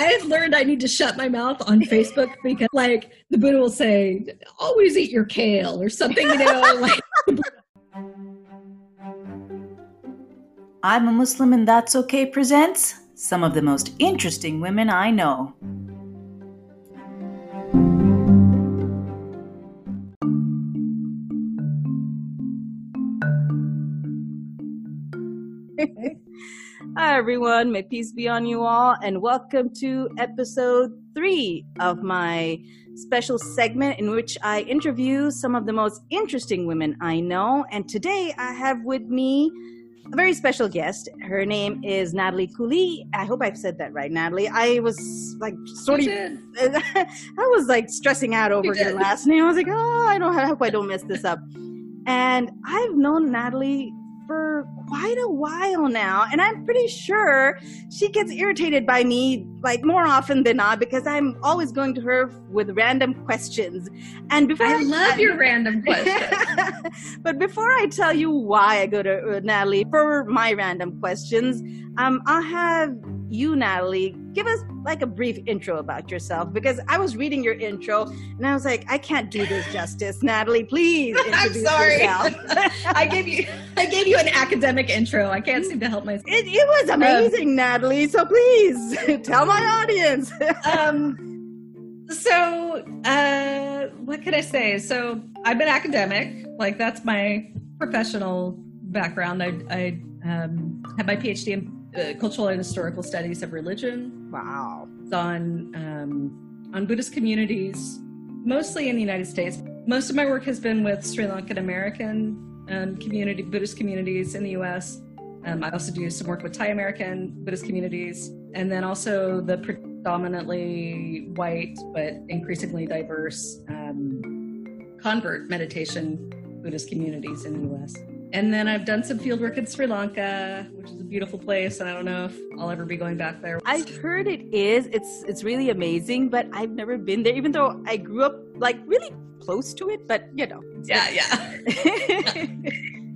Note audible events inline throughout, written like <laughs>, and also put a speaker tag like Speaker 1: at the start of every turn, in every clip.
Speaker 1: I have learned I need to shut my mouth on Facebook because, like, the Buddha will say, "Always eat your kale" or something, you know. <laughs> like,
Speaker 2: I'm a Muslim and That's Okay presents some of the most interesting women I know. Hi, everyone. May peace be on you all, and welcome to episode three of my special segment in which I interview some of the most interesting women I know. And today I have with me a very special guest. Her name is Natalie Quli. I hope I've said that right, Natalie. I was like sort of, <laughs> I was like stressing out over your last name. I was like, oh, I don't I hope I don't mess this up. And I've known Natalie for quite a while now and i'm pretty sure she gets irritated by me like more often than not because i'm always going to her with random questions. And before
Speaker 1: i, I love your random <laughs> questions.
Speaker 2: But before i tell you why i go to uh, natalie for my random questions um, i'll have you, Natalie, give us like a brief intro about yourself because I was reading your intro and I was like, I can't do this justice. <laughs> Natalie, please <laughs>
Speaker 1: I'm sorry. <laughs> I gave you I gave you an academic intro. I can't seem to help myself.
Speaker 2: It, it was um, amazing, um, Natalie. So please tell my audience.
Speaker 1: um so uh what can I say? So I'm an academic. Like that's my professional background. I I um, have my PhD in uh, cultural and historical studies of religion.
Speaker 2: Wow.
Speaker 1: It's on um, on Buddhist communities, mostly in the United States. Most of my work has been with Sri Lankan American um, community Buddhist communities in the U.S. Um, I also do some work with Thai American Buddhist communities, and then also the predominantly white but increasingly diverse um, convert meditation Buddhist communities in the U.S. And then I've done some field work in Sri Lanka, which is a beautiful place, and I don't know if I'll ever be going back there.
Speaker 2: I've heard it is. It's it's really amazing, but I've never been there, even though I grew up like really close to it. But you know,
Speaker 1: yeah, yeah. <laughs>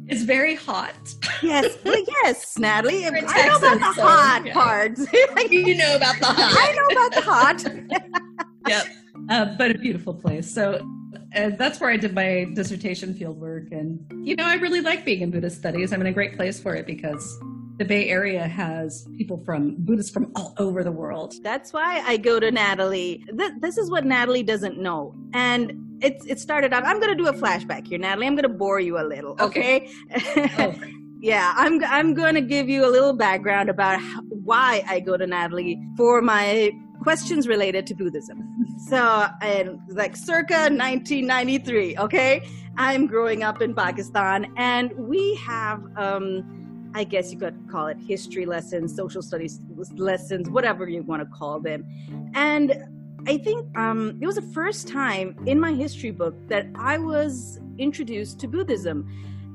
Speaker 1: it's very hot.
Speaker 2: Yes, well, yes, Natalie. I know about the so, hot yeah. parts. <laughs>
Speaker 1: you know about the hot.
Speaker 2: I know about the hot. <laughs>
Speaker 1: yep, uh, but a beautiful place. So and that's where I did my dissertation fieldwork. And, you know, I really like being in Buddhist studies. I'm in a great place for it because the Bay Area has people from Buddhists from all over the world.
Speaker 2: That's why I go to Natalie. this is what Natalie doesn't know. And it, it started out, I'm going to do a flashback here, Natalie. I'm going to bore you a little, okay? okay. <laughs> oh. yeah, I'm, I'm going to give you a little background about how, why I go to Natalie for my questions related to Buddhism. So, and like circa 1993, okay? I'm growing up in Pakistan, and we have, um, I guess you could call it history lessons, social studies lessons, whatever you want to call them. And I think um, it was the first time in my history book that I was introduced to Buddhism.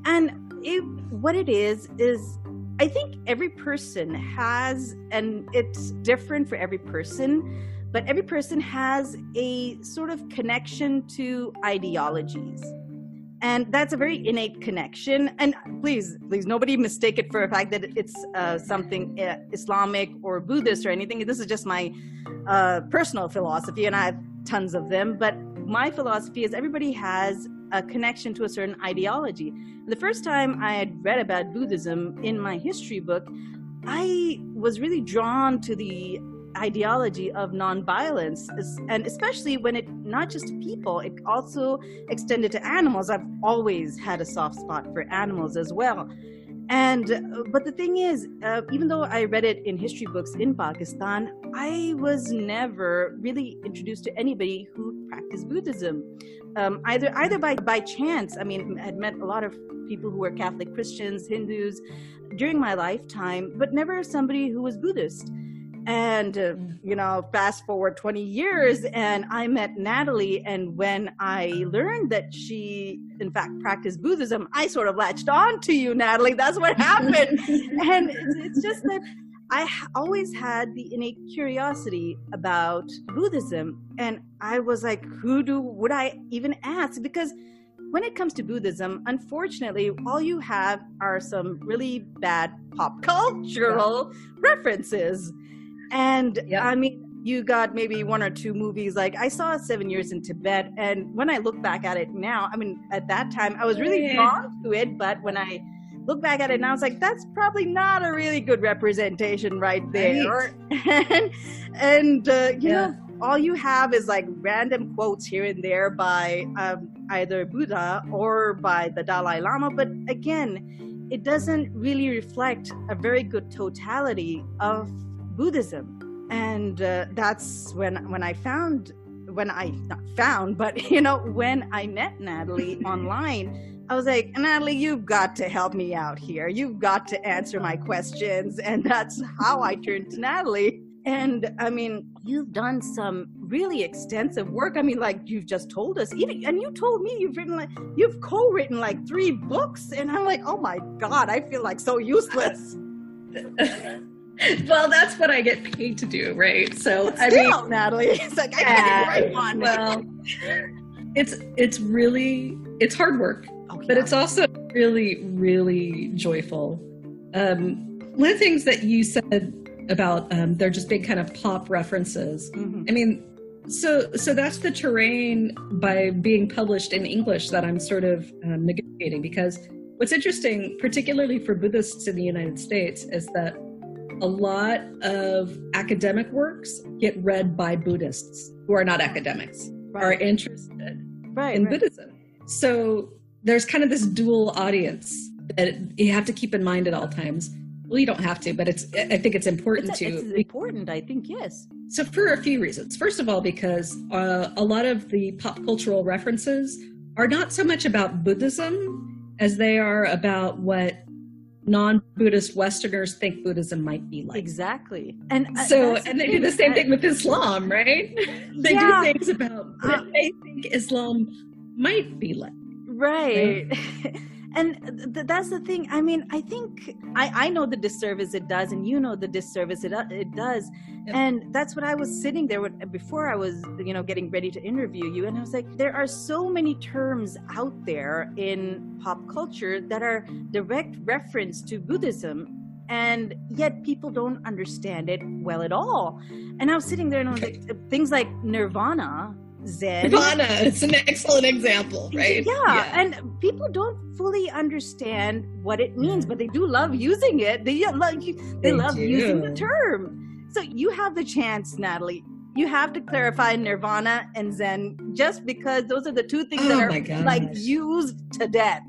Speaker 2: And it, what it is, is I think every person has, and it's different for every person, but every person has a sort of connection to ideologies. And that's a very innate connection. And please, please, nobody mistake it for a fact that it's uh, something uh, Islamic or Buddhist or anything. This is just my uh, personal philosophy, and I have tons of them. But my philosophy is everybody has a connection to a certain ideology. The first time I had read about Buddhism in my history book, I was really drawn to the ideology of nonviolence, and especially when it not just people, it also extended to animals. I've always had a soft spot for animals as well. And uh, but the thing is, uh, even though I read it in history books in Pakistan, I was never really introduced to anybody who practiced Buddhism, um, either either by by chance. I mean, I had met a lot of people who were Catholic Christians, Hindus during my lifetime, but never somebody who was Buddhist. And, uh, you know, fast forward 20 years, and I met Natalie. And when I learned that she, in fact, practiced Buddhism, I sort of latched on to you, Natalie. That's what <laughs> happened. and it's, it's just that I always had the innate curiosity about Buddhism. And I was like, who do, would I even ask? Because when it comes to Buddhism, unfortunately, all you have are some really bad pop cultural references. And I mean, you got maybe one or two movies. Like I saw Seven Years in Tibet, and when I look back at it now, I mean, at that time I was really drawn to it, but when I look back at it now, I was like, that's probably not a really good representation right there. Right. <laughs> and and uh, you yeah. know, all you have is like random quotes here and there by um, either Buddha or by the Dalai Lama, but again, it doesn't really reflect a very good totality of Buddhism and uh, that's when when I found when I not found, but <laughs> you know when I met Natalie <laughs> online, I was like, Natalie, you've got to help me out here. You've got to answer my questions, <laughs> and that's how I turned to Natalie. And I mean, you've done some really extensive work. I mean, like you've just told us, even and you told me you've written like you've co-written like three books, and I'm like, oh my god, I feel like so useless.
Speaker 1: Well, that's what I get paid to do, right? So
Speaker 2: I mean, Natalie, <laughs> it's like I yeah,
Speaker 1: write one. Well, it's it's really it's hard work, oh, yeah. but it's also really really joyful. Um, one of the things that you said about um, they're just big kind of pop references. Mm-hmm. I mean, so so that's the terrain by being published in English that I'm sort of um, negotiating because what's interesting, particularly for Buddhists in the United States, is that a lot of academic works get read by Buddhists who are not academics, right. are interested right, in right. Buddhism. So there's kind of this dual audience that you have to keep in mind at all times. Well, you don't have to, but it's. I think it's important
Speaker 2: it's,
Speaker 1: to.
Speaker 2: It's important, I think. Yes.
Speaker 1: So for a few reasons. First of all, because uh, a lot of the pop cultural references are not so much about Buddhism as they are about what non-Buddhist Westerners think Buddhism might be like.
Speaker 2: Exactly.
Speaker 1: And uh, so, and they do the same thing with Islam, right? <laughs> They yeah. do things about what uh, they think Islam might be like.
Speaker 2: Right. right? <laughs> and th- that's the thing. I mean i think i i know the disservice it does and you know the disservice it, uh, it does. And that's what i was sitting there with before i was you know getting ready to interview you. And i was like there are so many terms out there in pop culture that are direct reference to buddhism and yet people don't understand it well at all. And i was sitting there and i was like things like nirvana Zen.
Speaker 1: Nirvana, it's an excellent example, right?
Speaker 2: Yeah, yeah, and people don't fully understand what it means, but they do love using it. They love they, they love do. using the term. So you have the chance, Natalie. You have to clarify Nirvana and Zen just because those are the two things oh that are like used to death.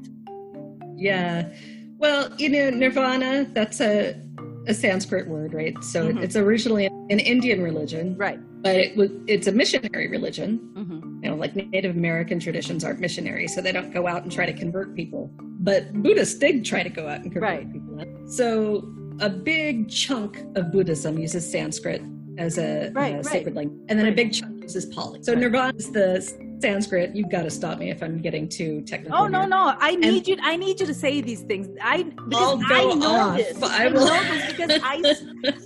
Speaker 1: Yeah. Well, you know, Nirvana, that's a a Sanskrit word, right? So mm-hmm. it's originally an Indian religion,
Speaker 2: right?
Speaker 1: But it was it's a missionary religion. Mm-hmm. You know, like Native American traditions aren't missionary, so they don't go out and try to convert people. But Buddhists did try to go out and convert right. people. So a big chunk of Buddhism uses Sanskrit as a, right, a sacred language, and then a big chunk uses Pali. So Nirvana is the Sanskrit. You've got to stop me if I'm getting too technical.
Speaker 2: Oh no, here. no! I need and you. I need you to say these things. I because I know off, this. I, I know this because I,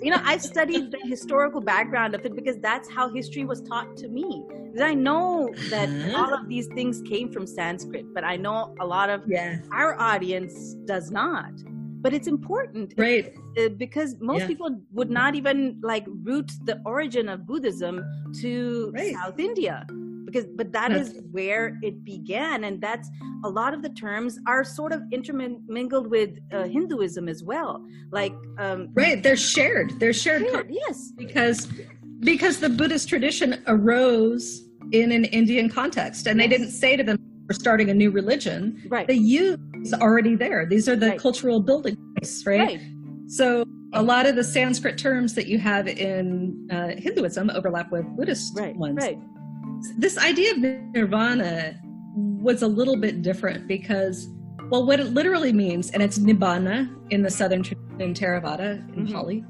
Speaker 2: you know, I've studied the historical background of it because that's how history was taught to me. Because I know that uh-huh. all of these things came from Sanskrit, but I know a lot of yeah. our audience does not. But it's important,
Speaker 1: right?
Speaker 2: Uh, because most yeah. people would not even like root the origin of Buddhism to right. South India because but that is where it began and that's a lot of the terms are sort of intermingled with uh, hinduism as well. Like um
Speaker 1: right they're shared they're shared, shared
Speaker 2: yes.
Speaker 1: Because because the buddhist tradition arose in an indian context and yes. they didn't say to them we're starting a new religion.
Speaker 2: Right.
Speaker 1: They use already there. These are the right. cultural building blocks right? right. So a lot of the sanskrit terms that you have in uh, hinduism overlap with buddhist
Speaker 2: right,
Speaker 1: ones.
Speaker 2: right
Speaker 1: this idea of nirvana was a little bit different because well what it literally means and it's nibbana in the southern tradition theravada in mm-hmm. pali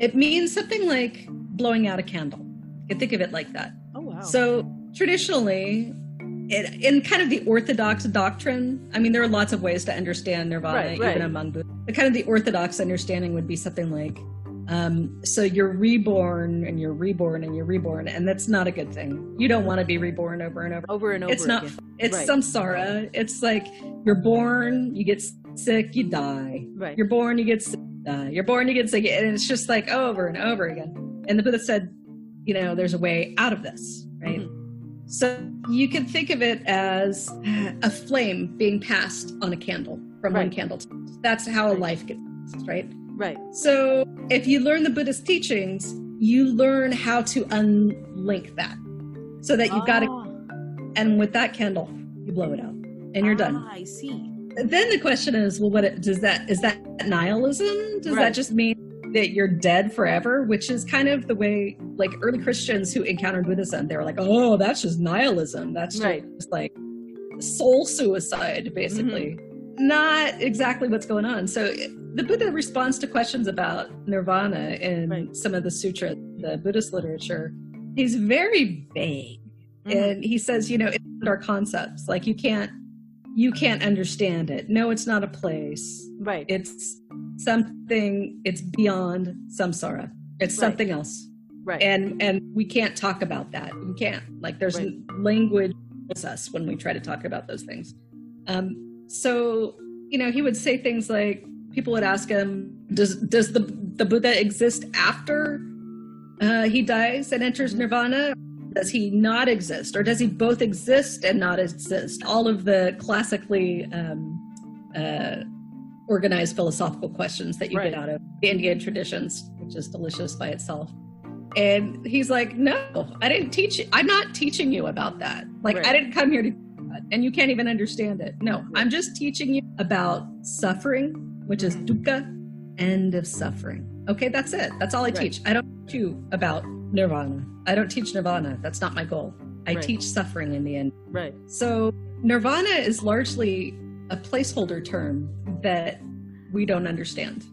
Speaker 1: it means something like blowing out a candle you can think of it like that
Speaker 2: oh wow
Speaker 1: so traditionally it, in kind of the orthodox doctrine i mean there are lots of ways to understand nirvana right, right. even among buddhists the kind of the orthodox understanding would be something like um, so you're reborn and you're reborn and you're reborn, and that's not a good thing. You don't want to be reborn over and over.
Speaker 2: Over and over.
Speaker 1: It's not.
Speaker 2: Again.
Speaker 1: It's right. samsara. It's like you're born, you get sick, you die.
Speaker 2: Right.
Speaker 1: You're born, you get sick, die. You're born, you get sick, and it's just like over and over again. And the Buddha said, you know, there's a way out of this, right? Mm-hmm. So you can think of it as a flame being passed on a candle from right. one candle. To that's how a life gets passed, right?
Speaker 2: Right.
Speaker 1: So if you learn the Buddhist teachings, you learn how to unlink that so that you've ah. got to, and with that candle, you blow it out and you're ah, done.
Speaker 2: I see.
Speaker 1: Then the question is, well, what it, does that, is that nihilism? Does right. that just mean that you're dead forever, which is kind of the way like early Christians who encountered Buddhism, they were like, oh, that's just nihilism. That's just right. like soul suicide, basically. Mm-hmm. Not exactly what's going on. So the Buddha responds to questions about nirvana in right. some of the sutra, the Buddhist literature. He's very vague. Mm-hmm. And he says, you know, it's our concepts. Like you can't you can't understand it. No, it's not a place.
Speaker 2: Right.
Speaker 1: It's something it's beyond samsara. It's right. something else.
Speaker 2: Right.
Speaker 1: And and we can't talk about that. We can't. Like there's right. language us when we try to talk about those things. Um, so you know, he would say things like people would ask him, "Does does the the Buddha exist after uh, he dies and enters nirvana? Does he not exist, or does he both exist and not exist?" All of the classically um, uh, organized philosophical questions that you right. get out of the Indian traditions, which is delicious by itself. And he's like, No, I didn't teach you. I'm not teaching you about that. Like, right. I didn't come here to and you can't even understand it. No, I'm just teaching you about suffering, which is dukkha, end of suffering. Okay, that's it. That's all I right. teach. I don't teach you about nirvana. I don't teach nirvana. That's not my goal. I right. teach suffering in the end.
Speaker 2: Right.
Speaker 1: So nirvana is largely a placeholder term that we don't understand.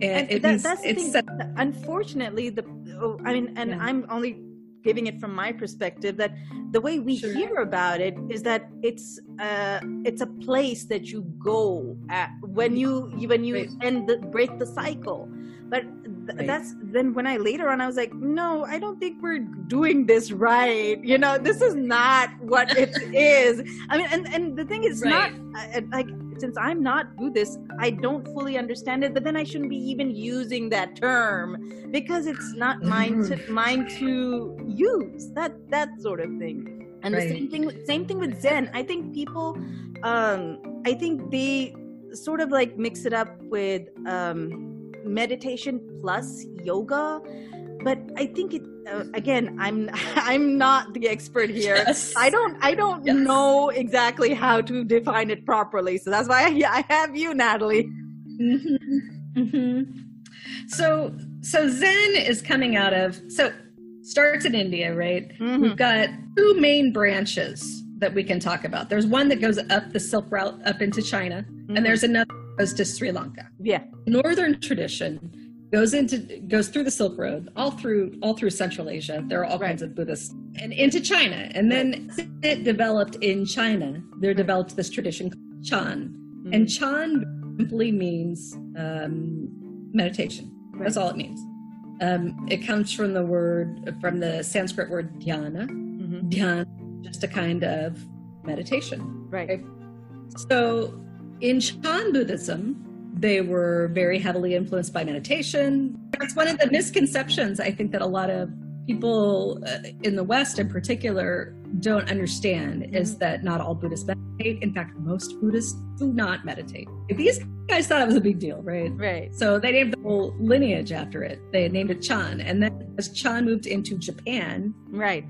Speaker 2: And, and that, means, that's the thing. Unfortunately, the oh, I mean, and yeah. I'm only giving it from my perspective that the way we sure. hear about it is that it's uh it's a place that you go at when you when you end the break the cycle but th- right. that's then when i later on i was like no i don't think we're doing this right you know this is not what it <laughs> is i mean and and the thing is right. not like since i'm not buddhist i don't fully understand it but then i shouldn't be even using that term because it's not mine to mm. mine to use that that sort of thing and right. the same thing same thing with zen i think people um i think they sort of like mix it up with um meditation plus yoga but i think it uh, again i'm <laughs> i'm not the expert here yes. i don't i don't yes. know exactly how to define it properly so that's why i, <laughs> I have you natalie
Speaker 1: mm-hmm. Mm-hmm. so so zen is coming out of so starts in india right mm-hmm. we've got two main branches that we can talk about there's one that goes up the silk route up into china and mm-hmm. there's another goes to Sri Lanka.
Speaker 2: Yeah.
Speaker 1: Northern tradition goes into goes through the Silk Road, all through all through Central Asia. There are all right. kinds of Buddhists, and into China. And then right. it developed in China. There developed this tradition called Chan, mm-hmm. and Chan simply means um, meditation. Right. That's all it means. Um, it comes from the word from the Sanskrit word dhyana. Mm-hmm. Dhyana, just a kind of meditation.
Speaker 2: Right.
Speaker 1: So in Chan Buddhism, they were very heavily influenced by meditation. That's one of the misconceptions I think that a lot of people uh, in the West in particular don't understand mm-hmm. is that not all Buddhists meditate. In fact, most Buddhists do not meditate. These guys thought it was a big deal, right?
Speaker 2: Right.
Speaker 1: So they named the whole lineage after it. They named it Chan. And then as Chan moved into Japan,
Speaker 2: right,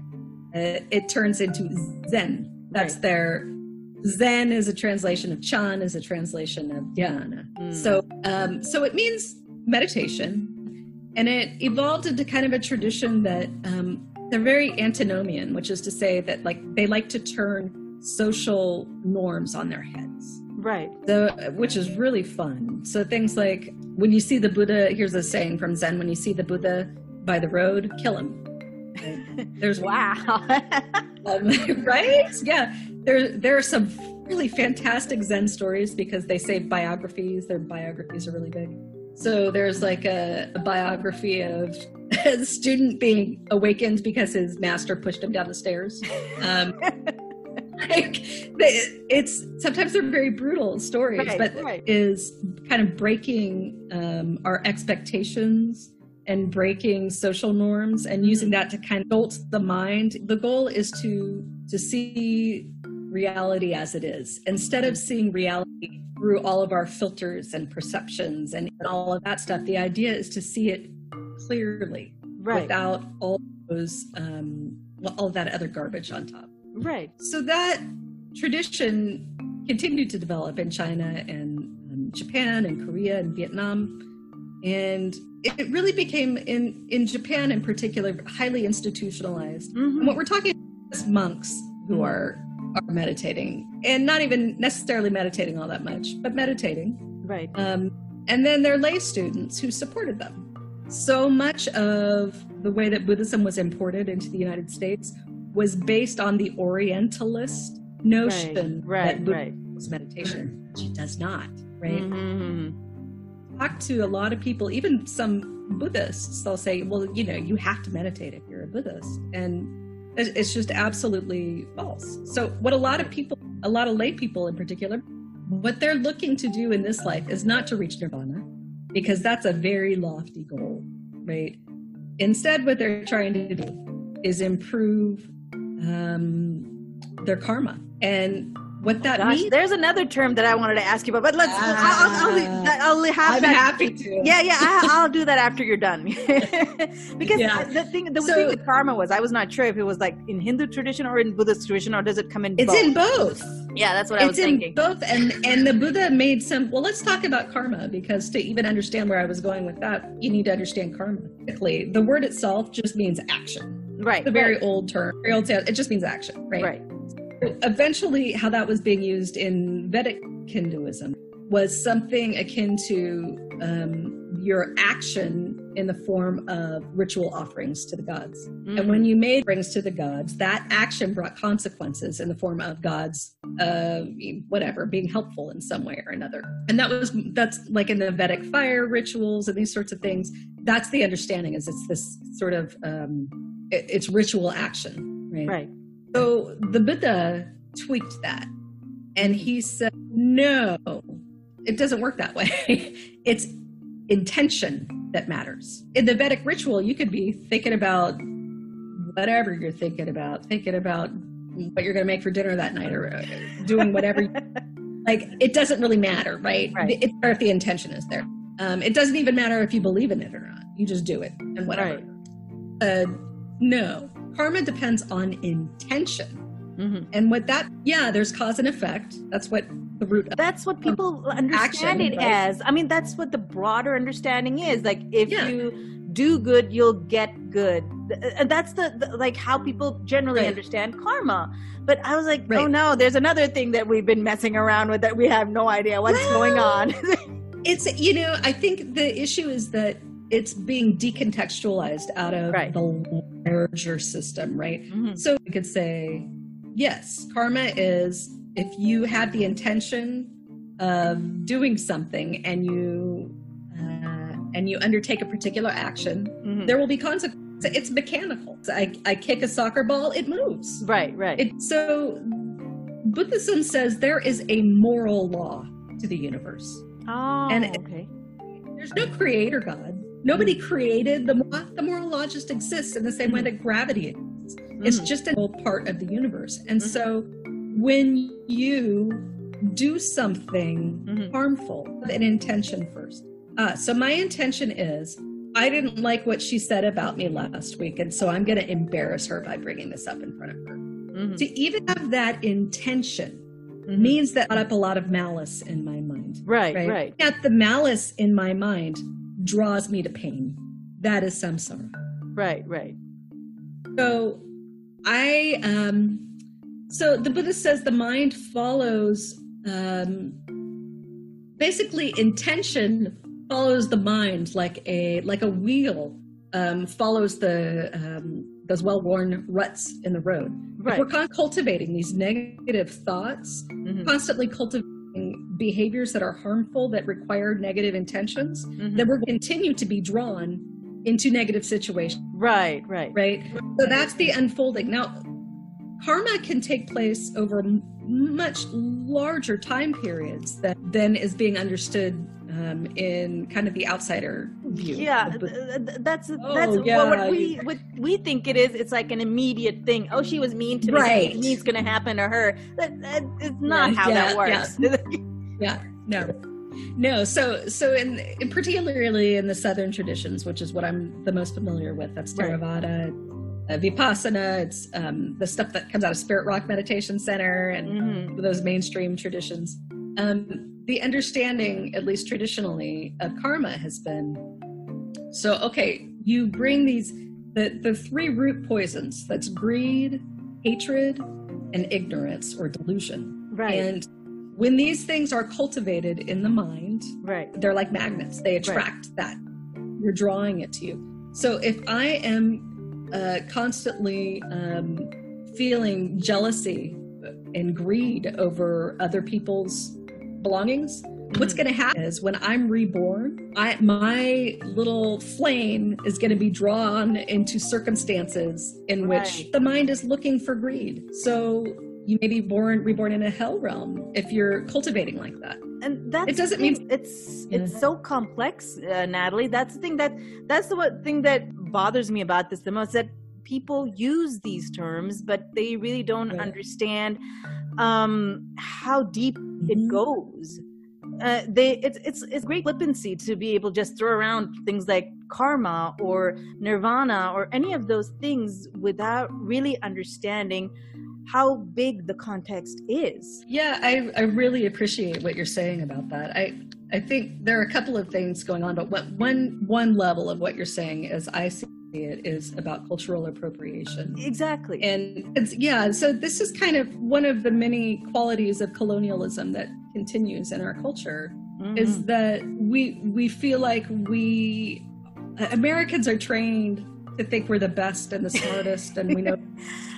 Speaker 1: uh, it turns into Zen. That's right. their Zen is a translation of Chan, is a translation of Dhyana. Mm. So, um, so it means meditation, and it evolved into kind of a tradition that um, they're very antinomian, which is to say that like they like to turn social norms on their heads.
Speaker 2: Right.
Speaker 1: So, which is really fun. So things like when you see the Buddha, here's a saying from Zen: when you see the Buddha by the road, kill him. <laughs>
Speaker 2: There's wow, <laughs>
Speaker 1: um, <laughs> right? Yeah, there there are some really fantastic Zen stories because they say biographies. Their biographies are really big. So there's like a, a biography of a student being awakened because his master pushed him down the stairs. Um, <laughs> like it's sometimes they're very brutal stories, right, but right. is kind of breaking um, our expectations and breaking social norms and using that to kind of jolt the mind. The goal is to to see reality as it is instead of seeing reality through all of our filters and perceptions and all of that stuff. The idea is to see it clearly right. without all those um, all that other garbage on top.
Speaker 2: Right.
Speaker 1: So that tradition continued to develop in China and um, Japan and Korea and Vietnam. And it really became in in Japan in particular highly institutionalized. Mm-hmm. And what we're talking about is monks who mm-hmm. are are meditating and not even necessarily meditating all that much, but meditating.
Speaker 2: Right.
Speaker 1: Um, and then they're lay students who supported them. So much of the way that Buddhism was imported into the United States was based on the Orientalist notion
Speaker 2: right, right,
Speaker 1: that
Speaker 2: Buddhism
Speaker 1: right. was meditation, which it does not, right? Mm-hmm. Talk to a lot of people, even some Buddhists, they'll say, well, you know, you have to meditate if you're a Buddhist. And it's just absolutely false. So, what a lot of people, a lot of lay people in particular, what they're looking to do in this life is not to reach nirvana, because that's a very lofty goal, right? Instead, what they're trying to do is improve um, their karma. And what that Gosh, means.
Speaker 2: There's another term that I wanted to ask you about, but let's. Uh, I'll, I'll, I'll, have
Speaker 1: I'm
Speaker 2: that.
Speaker 1: happy to.
Speaker 2: Yeah, yeah. I, will do that after you're done. <laughs> because yeah. the thing, the so, thing with karma was, I was not sure if it was like in Hindu tradition or in Buddhist tradition, or does it come in?
Speaker 1: It's
Speaker 2: both?
Speaker 1: in both.
Speaker 2: Yeah, that's what I was
Speaker 1: thinking. It's in both, and and the Buddha made some. Well, let's talk about karma because to even understand where I was going with that, you need to understand karma. The word itself just means action.
Speaker 2: Right.
Speaker 1: The very right. old term. Very old. It just means action. Right.
Speaker 2: Right
Speaker 1: eventually how that was being used in Vedic Hinduism was something akin to um, your action in the form of ritual offerings to the gods. Mm-hmm. And when you made offerings to the gods, that action brought consequences in the form of gods, uh, whatever, being helpful in some way or another. And that was that's like in the Vedic fire rituals and these sorts of things. That's the understanding is it's this sort of um, it, it's ritual action, right?
Speaker 2: Right.
Speaker 1: So the Buddha tweaked that and he said, no, it doesn't work that way. <laughs> it's intention that matters. In the Vedic ritual, you could be thinking about whatever you're thinking about, thinking about what you're going to make for dinner that night or uh, doing whatever. <laughs> like, it doesn't really matter, right?
Speaker 2: right.
Speaker 1: It's if the intention is there. Um, it doesn't even matter if you believe in it or not. You just do it and whatever.
Speaker 2: Right.
Speaker 1: Uh, no, karma depends on intention.
Speaker 2: Mm-hmm.
Speaker 1: And what that, yeah, there's cause and effect. That's what the root.
Speaker 2: That's what people understand action, it right? as. I mean, that's what the broader understanding is. Like, if yeah. you do good, you'll get good. Uh, that's the, the like how people generally right. understand karma. But I was like, oh, right. oh no, there's another thing that we've been messing around with that we have no idea what's well, going on. <laughs>
Speaker 1: it's you know, I think the issue is that it's being decontextualized out of
Speaker 2: right.
Speaker 1: the larger system, right? Mm-hmm. So we could say, yes, karma is if you have the intention of doing something and you uh, and you undertake a particular action, mm-hmm. there will be consequences. It's mechanical. I, I kick a soccer ball, it moves.
Speaker 2: Right, right.
Speaker 1: It, so Buddhism says there is a moral law to the universe.
Speaker 2: Oh, and okay.
Speaker 1: There's no creator God. Nobody created the moral, the moral law just exists in the same way that gravity is. It's mm-hmm. just a whole part of the universe. And mm-hmm. so when you do something mm-hmm. harmful, an intention first. Uh, so my intention is I didn't like what she said about me last week, and so I'm going to embarrass her by bringing this up in front of her. Mm-hmm. To even have that intention mm-hmm. means that I up a lot of malice in my mind.
Speaker 2: Right, right. right.
Speaker 1: At the malice in my mind draws me to pain. That is samsara.
Speaker 2: Right, right.
Speaker 1: So I um so the Buddha says the mind follows um basically intention follows the mind like a like a wheel um follows the um those well-worn ruts in the road.
Speaker 2: Right.
Speaker 1: If we're cultivating these negative thoughts, mm-hmm. constantly cultivating behaviors that are harmful that require negative intentions, mm-hmm. then we're continue to be drawn into negative situations.
Speaker 2: Right, right.
Speaker 1: Right. So that's the unfolding. Now, karma can take place over much larger time periods that then is being understood um, in kind of the outsider view.
Speaker 2: Yeah, that's oh, that's yeah. what we what we think it is. It's like an immediate thing. Oh, she was mean to me. Right. It's going to happen to her. That, that is not yeah, how yeah, that works. <laughs>
Speaker 1: Yeah. No. No, so so in, in, particularly in the southern traditions, which is what I'm the most familiar with. That's Theravada, right. uh, Vipassana. It's um, the stuff that comes out of Spirit Rock Meditation Center and mm-hmm. those mainstream traditions. Um, the understanding, at least traditionally, of karma has been so okay, you bring these the, the three root poisons that's greed, hatred, and ignorance or delusion.
Speaker 2: Right.
Speaker 1: And when these things are cultivated in the mind,
Speaker 2: right,
Speaker 1: they're like magnets. They attract right. that. You're drawing it to you. So if I am uh, constantly um, feeling jealousy and greed over other people's belongings what's mm-hmm. going to happen is when i'm reborn I, my little flame is going to be drawn into circumstances in right. which the mind is looking for greed so you may be born reborn in a hell realm if you're cultivating like that
Speaker 2: and that it doesn't mean it's it's so complex uh, natalie that's the thing that that's the what thing that bothers me about this the most that people use these terms but they really don't right. understand um, how deep mm-hmm. it goes. Uh, they it's it's it's great flippancy to be able to just throw around things like karma or nirvana or any of those things without really understanding how big the context is.
Speaker 1: Yeah, I I really appreciate what you're saying about that. I I think there are a couple of things going on, but what, one one level of what you're saying is I see it is about cultural appropriation.
Speaker 2: Exactly.
Speaker 1: And it's, yeah, so this is kind of one of the many qualities of colonialism that continues in our culture mm-hmm. is that we we feel like we Americans are trained to think we're the best and the smartest and we know <laughs>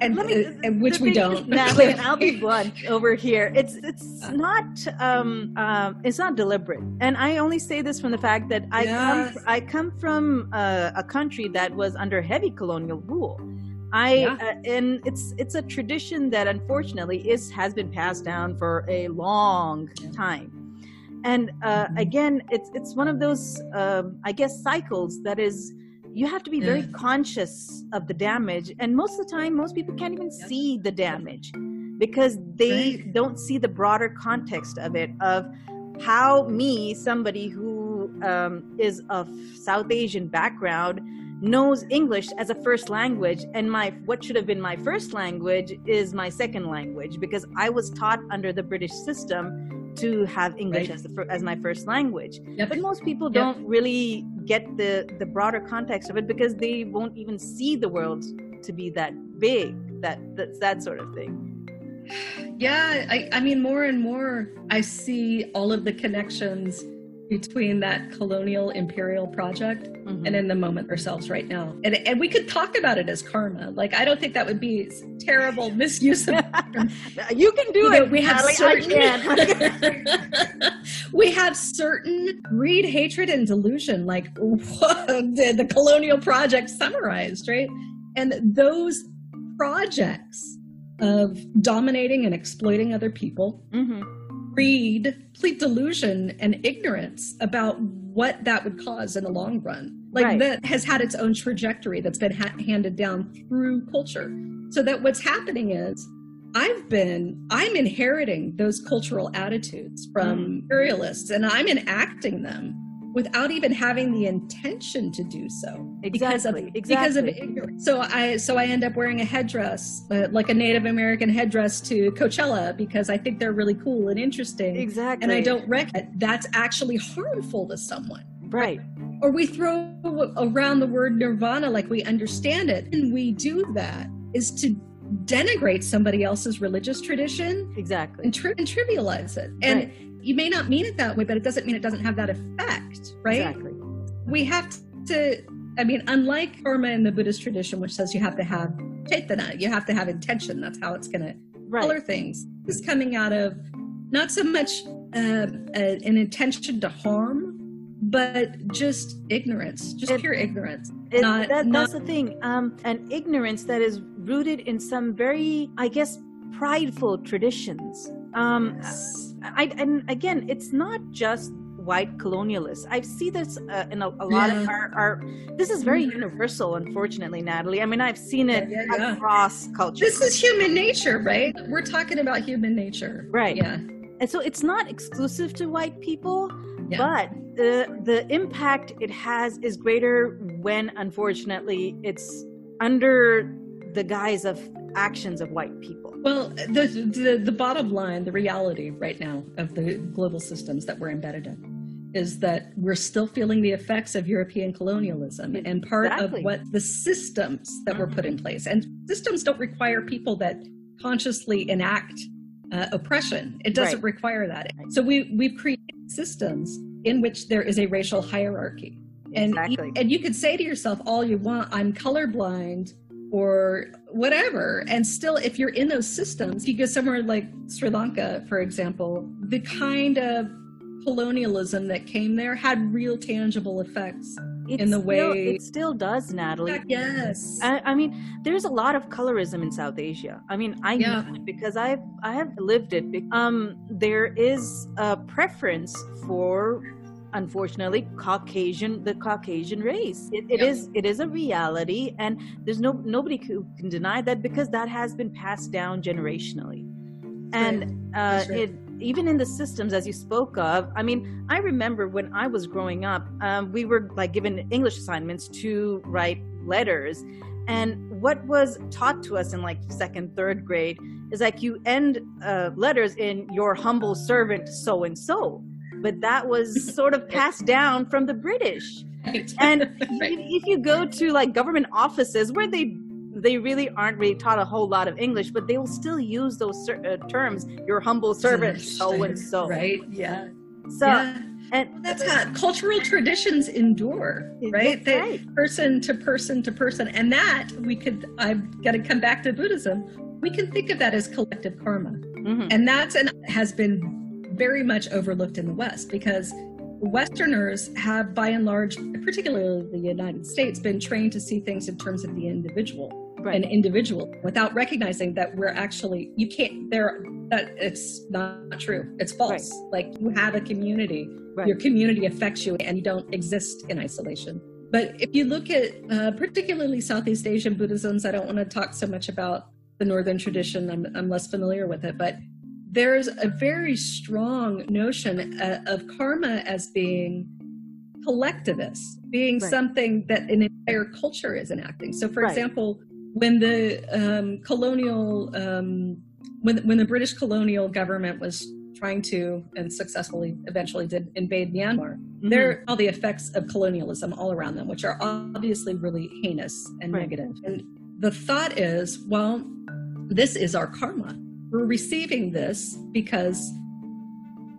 Speaker 1: and, me, uh, and which we don't.
Speaker 2: Natalie, I'll be blunt over here. It's it's uh. not um, uh, it's not deliberate, and I only say this from the fact that I yes. come I come from a, a, country that was under heavy colonial rule. I yeah. uh, and it's it's a tradition that unfortunately is has been passed down for a long time. And uh, mm-hmm. again, it's it's one of those um, I guess cycles that is you have to be very mm. conscious of the damage and most of the time most people can't even yep. see the damage because they right. don't see the broader context of it of how me somebody who um, is of south asian background knows english as a first language and my what should have been my first language is my second language because i was taught under the british system to have English right. as the as my first language. Yep. But most people don't really get the the broader context of it because they won't even see the world to be that big. That that's that sort of thing. <sighs>
Speaker 1: Yeah, I, I mean, more and more, I see all of the connections between that colonial imperial project mm-hmm. and in the moment ourselves right now. And, and we could talk about it as karma. Like, I don't think that would be terrible <laughs> misuse of <laughs>
Speaker 2: You can do you it. Know,
Speaker 1: we have certain, <laughs> we have certain greed, hatred, and delusion, like the, the colonial project summarized, right? And those projects of dominating and exploiting other people mm-hmm greed, complete delusion, and ignorance about what that would cause in the long run. Like right. that has had its own trajectory that's been ha- handed down through culture. So that what's happening is I've been, I'm inheriting those cultural attitudes from mm. imperialists and I'm enacting them without even having the intention to do so
Speaker 2: exactly,
Speaker 1: because of
Speaker 2: exactly.
Speaker 1: because of ignorance. So I so I end up wearing a headdress uh, like a Native American headdress to Coachella because I think they're really cool and interesting.
Speaker 2: Exactly.
Speaker 1: And I don't recognize that's actually harmful to someone.
Speaker 2: Right.
Speaker 1: Or we throw around the word nirvana like we understand it, and we do that is to denigrate somebody else's religious tradition
Speaker 2: exactly
Speaker 1: and, tri- and trivialize it and right you may not mean it that way, but it doesn't mean it doesn't have that effect, right?
Speaker 2: Exactly.
Speaker 1: We have to, I mean, unlike karma in the Buddhist tradition, which says you have to have cetana, you have to have intention. That's how it's going to color things. Is coming out of not so much uh, a, an intention to harm, but just ignorance, just it, pure ignorance.
Speaker 2: It, not, that, not, that's the thing. Um, an ignorance that is rooted in some very, I guess, prideful traditions. Um, yes I, and again, it's not just white colonialists. I see this uh, in a, a lot yeah. of our, our, This is very mm-hmm. universal, unfortunately, Natalie. I mean, I've seen it yeah, yeah, across culture.
Speaker 1: This is human nature, right? We're talking about human nature,
Speaker 2: right?
Speaker 1: Yeah,
Speaker 2: and so it's not exclusive to white people, but the the impact it has is greater when, unfortunately, it's under the guise of actions of white people.
Speaker 1: Well, the, the, the bottom line, the reality right now of the global systems that we're embedded in is that we're still feeling the effects of European colonialism and part of what the systems that mm-hmm. were put in mm-hmm. place. And systems don't require people that consciously enact uh, oppression. It doesn't right. require that. So we we've created systems in which there is a racial hierarchy. And, exactly. and you could say to yourself all you want, I'm colorblind or whatever. And still, if you're in those systems, you go somewhere like Sri Lanka, for example, the kind of colonialism that came there had real tangible effects
Speaker 2: it's
Speaker 1: in the
Speaker 2: still,
Speaker 1: way
Speaker 2: it still does natalie
Speaker 1: yes
Speaker 2: I, I, mean there's a lot of colorism in south asia i mean i yeah. know because i've i have lived it um there is a preference for unfortunately caucasian the caucasian race it, it yep. is, it is a reality and there's no nobody who can deny that because that has been passed down generationally and right. uh, right. it even in the systems as you spoke of i mean i remember when i was growing up um, we were like given english assignments to write letters and what was taught to us in like second third grade is like you end uh, letters in your humble servant so and so but that was sort of passed down from the British. Right. And <laughs> right. if you go to like government offices where they they really aren't really taught a whole lot of English, but they will still use those uh, terms. Your humble servant, so and so.
Speaker 1: Right. Yeah.
Speaker 2: So.
Speaker 1: Yeah. And that's how cultural traditions endure, right? They, right? Person to person to person, and that we could. I've got to come back to Buddhism. We can think of that as collective karma, mm-hmm. and that's and has been very much overlooked in the West because Westerners have, by and large, particularly the United States, been trained to see things in terms of the individual, right. an individual, without recognizing that we're actually you can't. There, that it's not true. It's false. Right. Like you have a community, right. your community affects you, and you don't exist in isolation. But if you look at uh, particularly Southeast Asian Buddhisms, I don't want to talk so much about the Northern tradition. I'm, I'm less familiar with it, but there's a very strong notion uh, of karma as being collectivist, being right. something that an entire culture is enacting. So, for right. example, when the um, colonial, um, when when the British colonial government was trying to and successfully eventually did invade Myanmar, mm-hmm. there are all the effects of colonialism all around them, which are obviously really heinous and right. negative. And the thought is, well, this is our karma we're receiving this because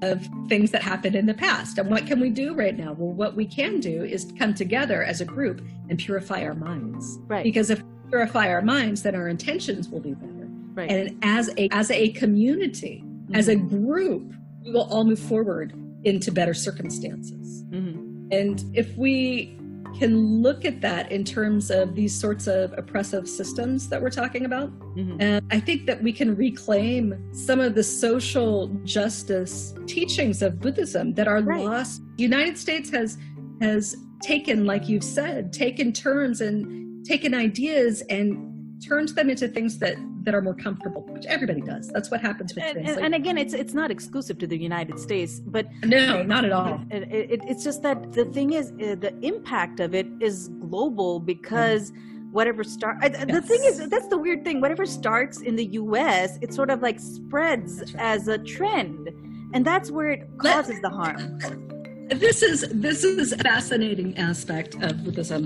Speaker 1: of things that happened in the past. And what can we do right now? Well, what we can do is come together as a group and purify our minds.
Speaker 2: Right.
Speaker 1: Because if we purify our minds, then our intentions will be better. Right. And as a as a community, mm-hmm. as a group, we will all move forward into better circumstances. Mm-hmm. And if we can look at that in terms of these sorts of oppressive systems that we're talking about. Mm-hmm. And I think that we can reclaim some of the social justice teachings of Buddhism that are right. lost. The United States has has taken, like you've said, taken terms and taken ideas and turned them into things that that are more comfortable, which everybody does. That's what happens with
Speaker 2: and, and, again, it's it's not exclusive to the United States, but
Speaker 1: no, not at all.
Speaker 2: It, it, it's just that the thing is, uh, the impact of it is global because. Mm. Whatever start, yes. the thing is, that's the weird thing. Whatever starts in the U.S., it sort of like spreads right. as a trend, and that's where it causes Let, the harm.
Speaker 1: This is this is a fascinating aspect of Buddhism,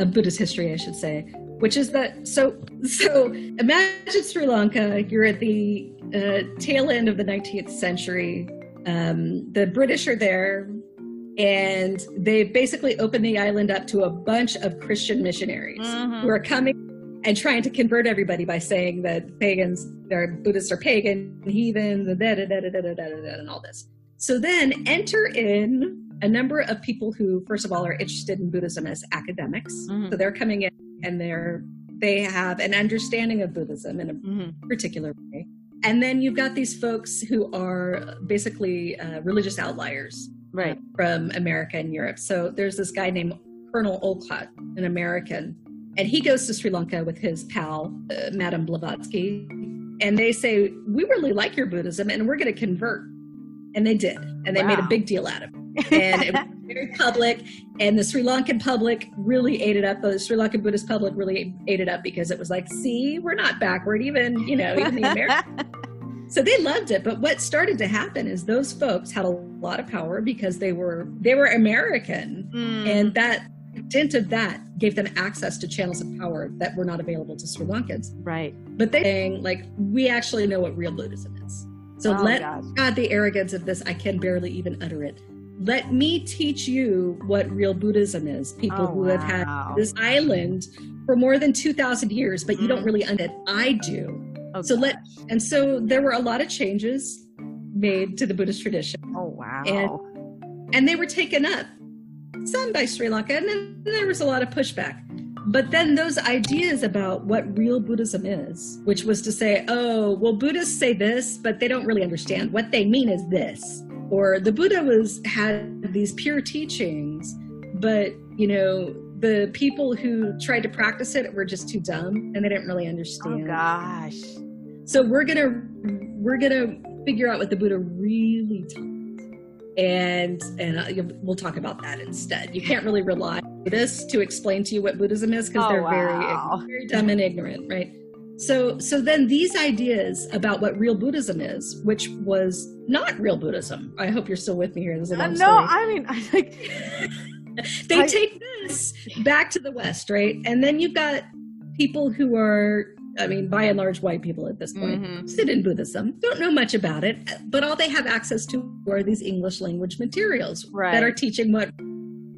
Speaker 1: of Buddhist history, I should say, which is that so so imagine Sri Lanka. You're at the uh, tail end of the 19th century. Um, the British are there, and they basically open the island up to a bunch of Christian missionaries mm-hmm. who are coming and trying to convert everybody by saying that pagans, their Buddhists are pagan heathens, and da da da da da da da and all this. So then enter in a number of people who, first of all, are interested in Buddhism as academics. Mm-hmm. So they're coming in and they're they have an understanding of Buddhism in a mm-hmm. particular way. And then you've got these folks who are basically uh, religious outliers
Speaker 2: right
Speaker 1: from America and Europe. So there's this guy named Colonel Olcott, an American, and he goes to Sri Lanka with his pal, uh, Madame Blavatsky, and they say, We really like your Buddhism and we're going to convert. And they did. And they wow. made a big deal out of it. And it <laughs> very public. And the Sri Lankan public really ate it up. The Sri Lankan Buddhist public really ate it up because it was like, See, we're not backward, even, you know, even the Americans. <laughs> so they loved it but what started to happen is those folks had a lot of power because they were they were american mm. and that dint of that gave them access to channels of power that were not available to sri lankans
Speaker 2: right
Speaker 1: but they saying like we actually know what real buddhism is so oh, let god the arrogance of this i can barely even utter it let me teach you what real buddhism is people oh, who wow. have had this island for more than 2000 years but you don't mm. really understand i do Oh, so let and so there were a lot of changes made to the Buddhist tradition.
Speaker 2: Oh wow!
Speaker 1: And and they were taken up some by Sri Lanka, and then there was a lot of pushback. But then those ideas about what real Buddhism is, which was to say, oh, well, Buddhists say this, but they don't really understand. What they mean is this. Or the Buddha was had these pure teachings, but you know, the people who tried to practice it were just too dumb and they didn't really understand.
Speaker 2: Oh gosh.
Speaker 1: So we're gonna we're gonna figure out what the Buddha really taught, and and uh, we'll talk about that instead. You can't really rely on this to explain to you what Buddhism is because oh, they're wow. very very dumb and ignorant, right? So so then these ideas about what real Buddhism is, which was not real Buddhism. I hope you're still with me here. This is a long uh, no,
Speaker 2: story. I mean, I like <laughs>
Speaker 1: they I, take this back to the West, right? And then you've got people who are I mean, by and large, white people at this point mm-hmm. sit in Buddhism, don't know much about it, but all they have access to are these English language materials
Speaker 2: right.
Speaker 1: that are teaching what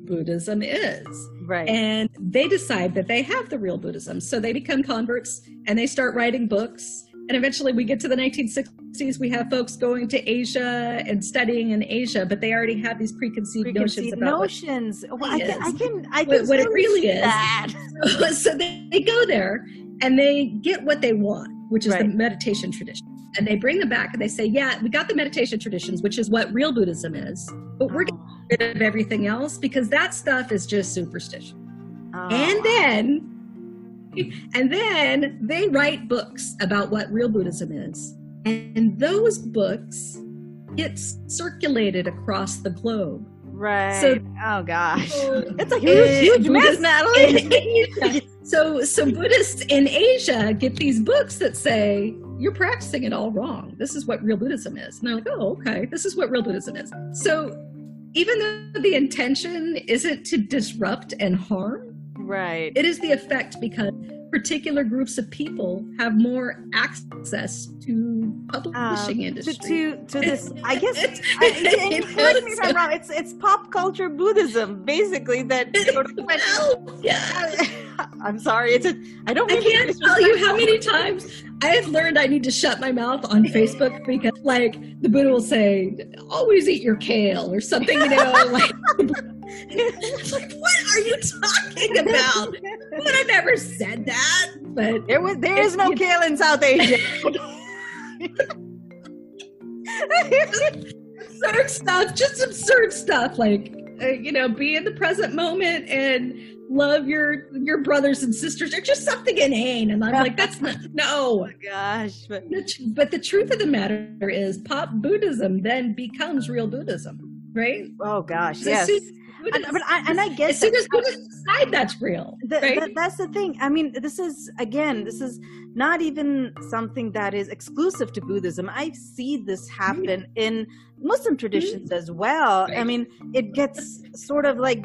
Speaker 1: Buddhism is.
Speaker 2: Right.
Speaker 1: And they decide that they have the real Buddhism. So they become converts and they start writing books. And eventually we get to the 1960s, we have folks going to Asia and studying in Asia, but they already have these preconceived, preconceived notions about
Speaker 2: notions. Well, I, can, I can, I can,
Speaker 1: what, what it really is. <laughs> so they, they go there and they get what they want, which is right. the meditation tradition. And they bring them back and they say, Yeah, we got the meditation traditions, which is what real Buddhism is, but we're getting oh. rid of everything else because that stuff is just superstition. Oh. And then and then they write books about what real Buddhism is. And those books get circulated across the globe.
Speaker 2: Right. So, oh gosh, <laughs> it's a huge, huge mess, Natalie. <laughs>
Speaker 1: so, so Buddhists in Asia get these books that say you're practicing it all wrong. This is what real Buddhism is. And they're like, oh, okay, this is what real Buddhism is. So, even though the intention isn't to disrupt and harm,
Speaker 2: right,
Speaker 1: it is the effect because particular groups of people have more access to publishing um, industry.
Speaker 2: To, to, to this, I <laughs> guess. I, correct me if I'm wrong. It's it's pop culture Buddhism, basically. That <laughs> sort of went,
Speaker 1: well, yeah. <laughs>
Speaker 2: I'm sorry. It's a. I don't.
Speaker 1: I can't tell you how many times I have learned I need to shut my mouth on Facebook because, like, the Buddha will say, "Always eat your kale" or something. You know, like. <laughs> like, what are you talking about? Would have never said that. But
Speaker 2: there was there is no kale in South Asia. <laughs> <laughs>
Speaker 1: absurd stuff, just absurd stuff. Like uh, you know, be in the present moment and love your your brothers and sisters or just something inane and i'm like that's not no
Speaker 2: oh gosh
Speaker 1: but but the truth of the matter is pop buddhism then becomes real buddhism right
Speaker 2: oh gosh so yes and, but I, and I guess
Speaker 1: as soon as decide that's real,
Speaker 2: the, right? the, that's the thing. I mean, this is again, this is not even something that is exclusive to Buddhism. I see this happen in Muslim traditions as well. Right. I mean, it gets sort of like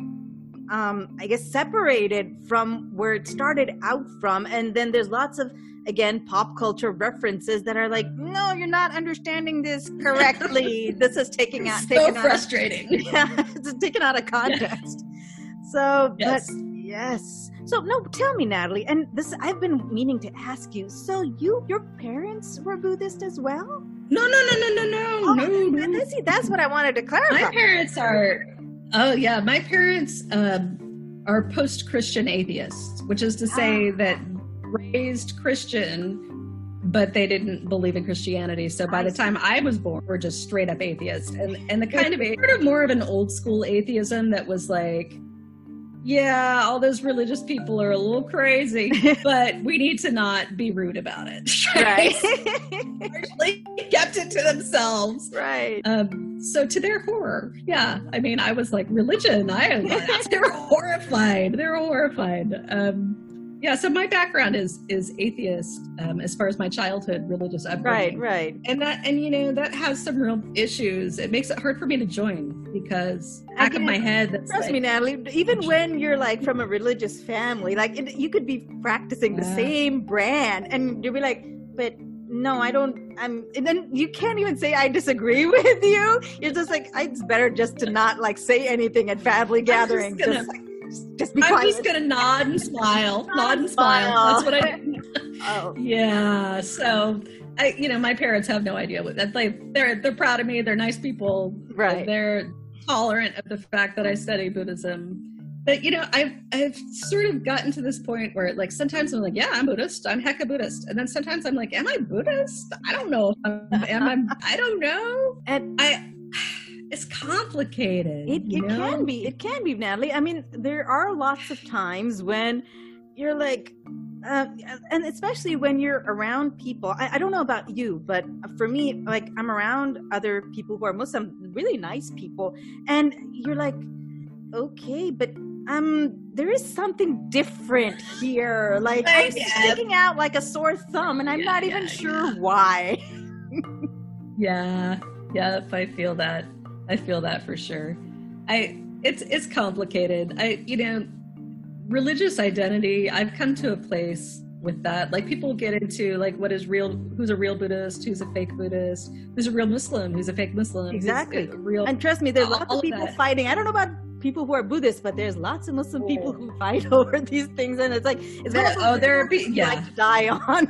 Speaker 2: um, I guess separated from where it started out from, and then there's lots of again pop culture references that are like no you're not understanding this correctly. <laughs> <laughs> This is taking out
Speaker 1: so frustrating
Speaker 2: out, yeah it's taken out of context. So yes. but yes. so no tell me natalie and this i've been meaning to ask you so you your parents were buddhist as well?
Speaker 1: No no no no no no. Oh, no,
Speaker 2: no. see that's what i wanted to clarify.
Speaker 1: my parents are oh yeah my parents um, are post-christian atheists which is to say ah. that raised Christian, but they didn't believe in Christianity. So by the time I was born, we're just straight up atheists, and and the kind of sort of more of an old school atheism that was like, yeah, all those religious people are a little crazy, <laughs> but we need to not be rude about it.
Speaker 2: Right. <laughs>
Speaker 1: Largely kept it to themselves.
Speaker 2: Right.
Speaker 1: Um, so to their horror, yeah. I mean, I was like, religion. I <laughs> they're horrified. They're horrified. Um, yeah so my background is is atheist um, as far as my childhood religious
Speaker 2: upbringing right right
Speaker 1: and that and you know that has some real issues it makes it hard for me to join because back of my head
Speaker 2: that's trust like, me natalie even when you're like from a religious family like it, you could be practicing yeah. the same brand and you'll be like but no, I don't. I'm. And then you can't even say I disagree <laughs> with you. You're just like it's better just to not like say anything at family gatherings. Just, just be quiet.
Speaker 1: I'm just gonna nod and smile, <laughs> nod and smile. That's what I. <laughs> oh. Yeah. So, I, you know, my parents have no idea what that. Like, they're they're proud of me. They're nice people.
Speaker 2: Right.
Speaker 1: They're tolerant of the fact that I study Buddhism. But you know, I've I've sort of gotten to this point where like sometimes I'm like, yeah, I'm Buddhist. I'm hecka Buddhist, and then sometimes I'm like, am I Buddhist? I don't know. am I? <laughs> I don't know. And I it's complicated.
Speaker 2: It, it can be. It can be, Natalie. I mean, there are lots of times when you're like, uh, and especially when you're around people. I, I, don't know about you, but for me, like I'm around other people who are Muslim, really nice people, and you're like, okay, but um, there is something different here. Like I'm sticking out like a sore thumb, and I'm yeah, not even yeah, sure yeah. why. <laughs>
Speaker 1: yeah, yep, I feel that. I feel that for sure. I it's it's complicated. I you know, religious identity, I've come to a place with that. Like people get into like what is real who's a real Buddhist, who's a fake Buddhist, who's a real Muslim, who's a fake Muslim.
Speaker 2: Exactly.
Speaker 1: Real
Speaker 2: And trust me, there's lots of people of fighting. I don't know about people who are Buddhists, but there's lots of Muslim people who fight <laughs> over these things and it's like it's there,
Speaker 1: oh there are yeah.
Speaker 2: like die on.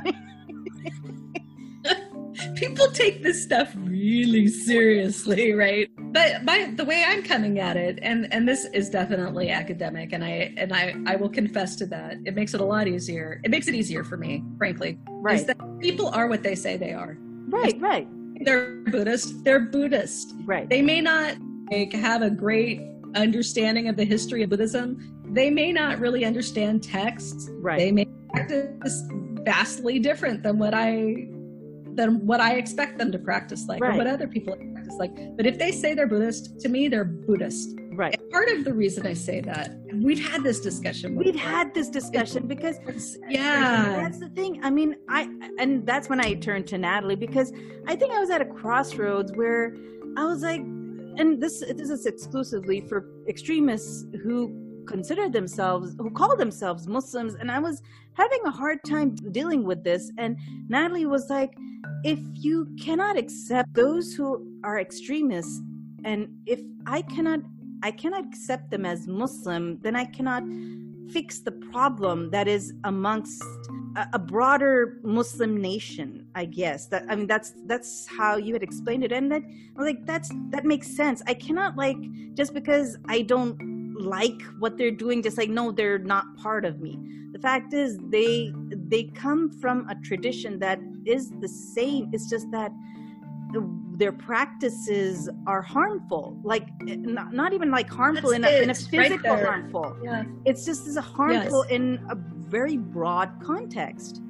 Speaker 1: People take this stuff really seriously, right? But my the way I'm coming at it, and and this is definitely academic, and I and I I will confess to that. It makes it a lot easier. It makes it easier for me, frankly.
Speaker 2: Right. Is that
Speaker 1: people are what they say they are.
Speaker 2: Right. Right.
Speaker 1: They're Buddhist. They're Buddhist.
Speaker 2: Right.
Speaker 1: They may not like, have a great understanding of the history of Buddhism. They may not really understand texts.
Speaker 2: Right.
Speaker 1: They may practice vastly different than what I than what I expect them to practice like
Speaker 2: right.
Speaker 1: or what other people practice like. But if they say they're Buddhist, to me they're Buddhist.
Speaker 2: Right.
Speaker 1: And part of the reason I say that, we've had this discussion.
Speaker 2: We've had this discussion because
Speaker 1: yeah,
Speaker 2: that's the thing. I mean, I and that's when I turned to Natalie because I think I was at a crossroads where I was like, and this this is exclusively for extremists who consider themselves who call themselves muslims and i was having a hard time dealing with this and natalie was like if you cannot accept those who are extremists and if i cannot i cannot accept them as muslim then i cannot fix the problem that is amongst a, a broader muslim nation i guess. That i mean that's that's how you had explained it and that like that's that makes sense. I cannot like just because i don't like what they're doing just like no they're not part of me. The fact is they they come from a tradition that is the same. It's just that their practices are harmful. Like not, not even like harmful in a, in a, physical right harmful.
Speaker 1: Yeah.
Speaker 2: it's just as a harmful yes. in a very broad context.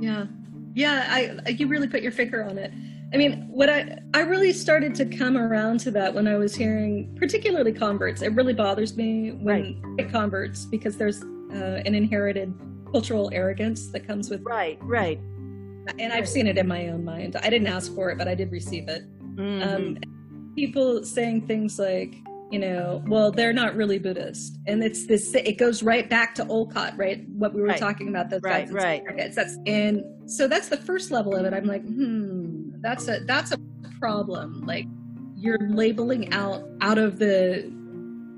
Speaker 1: Yeah. Yeah I you really put your finger on it I mean, what I I really started to come around to that when I was hearing, particularly converts. It really bothers me when right. converts because there's uh, an inherited cultural arrogance that comes with
Speaker 2: right, right.
Speaker 1: And I've seen it in my own mind. I didn't ask for it, but I did receive it. Mm-hmm. Um, people saying things like, you know, well, they're not really Buddhist, and it's this. It goes right back to Olcott, right? What we were
Speaker 2: right.
Speaker 1: talking about. The
Speaker 2: right, right.
Speaker 1: That's and so that's the first level of it. I'm like, hmm, that's a that's a problem. Like you're labeling out out of the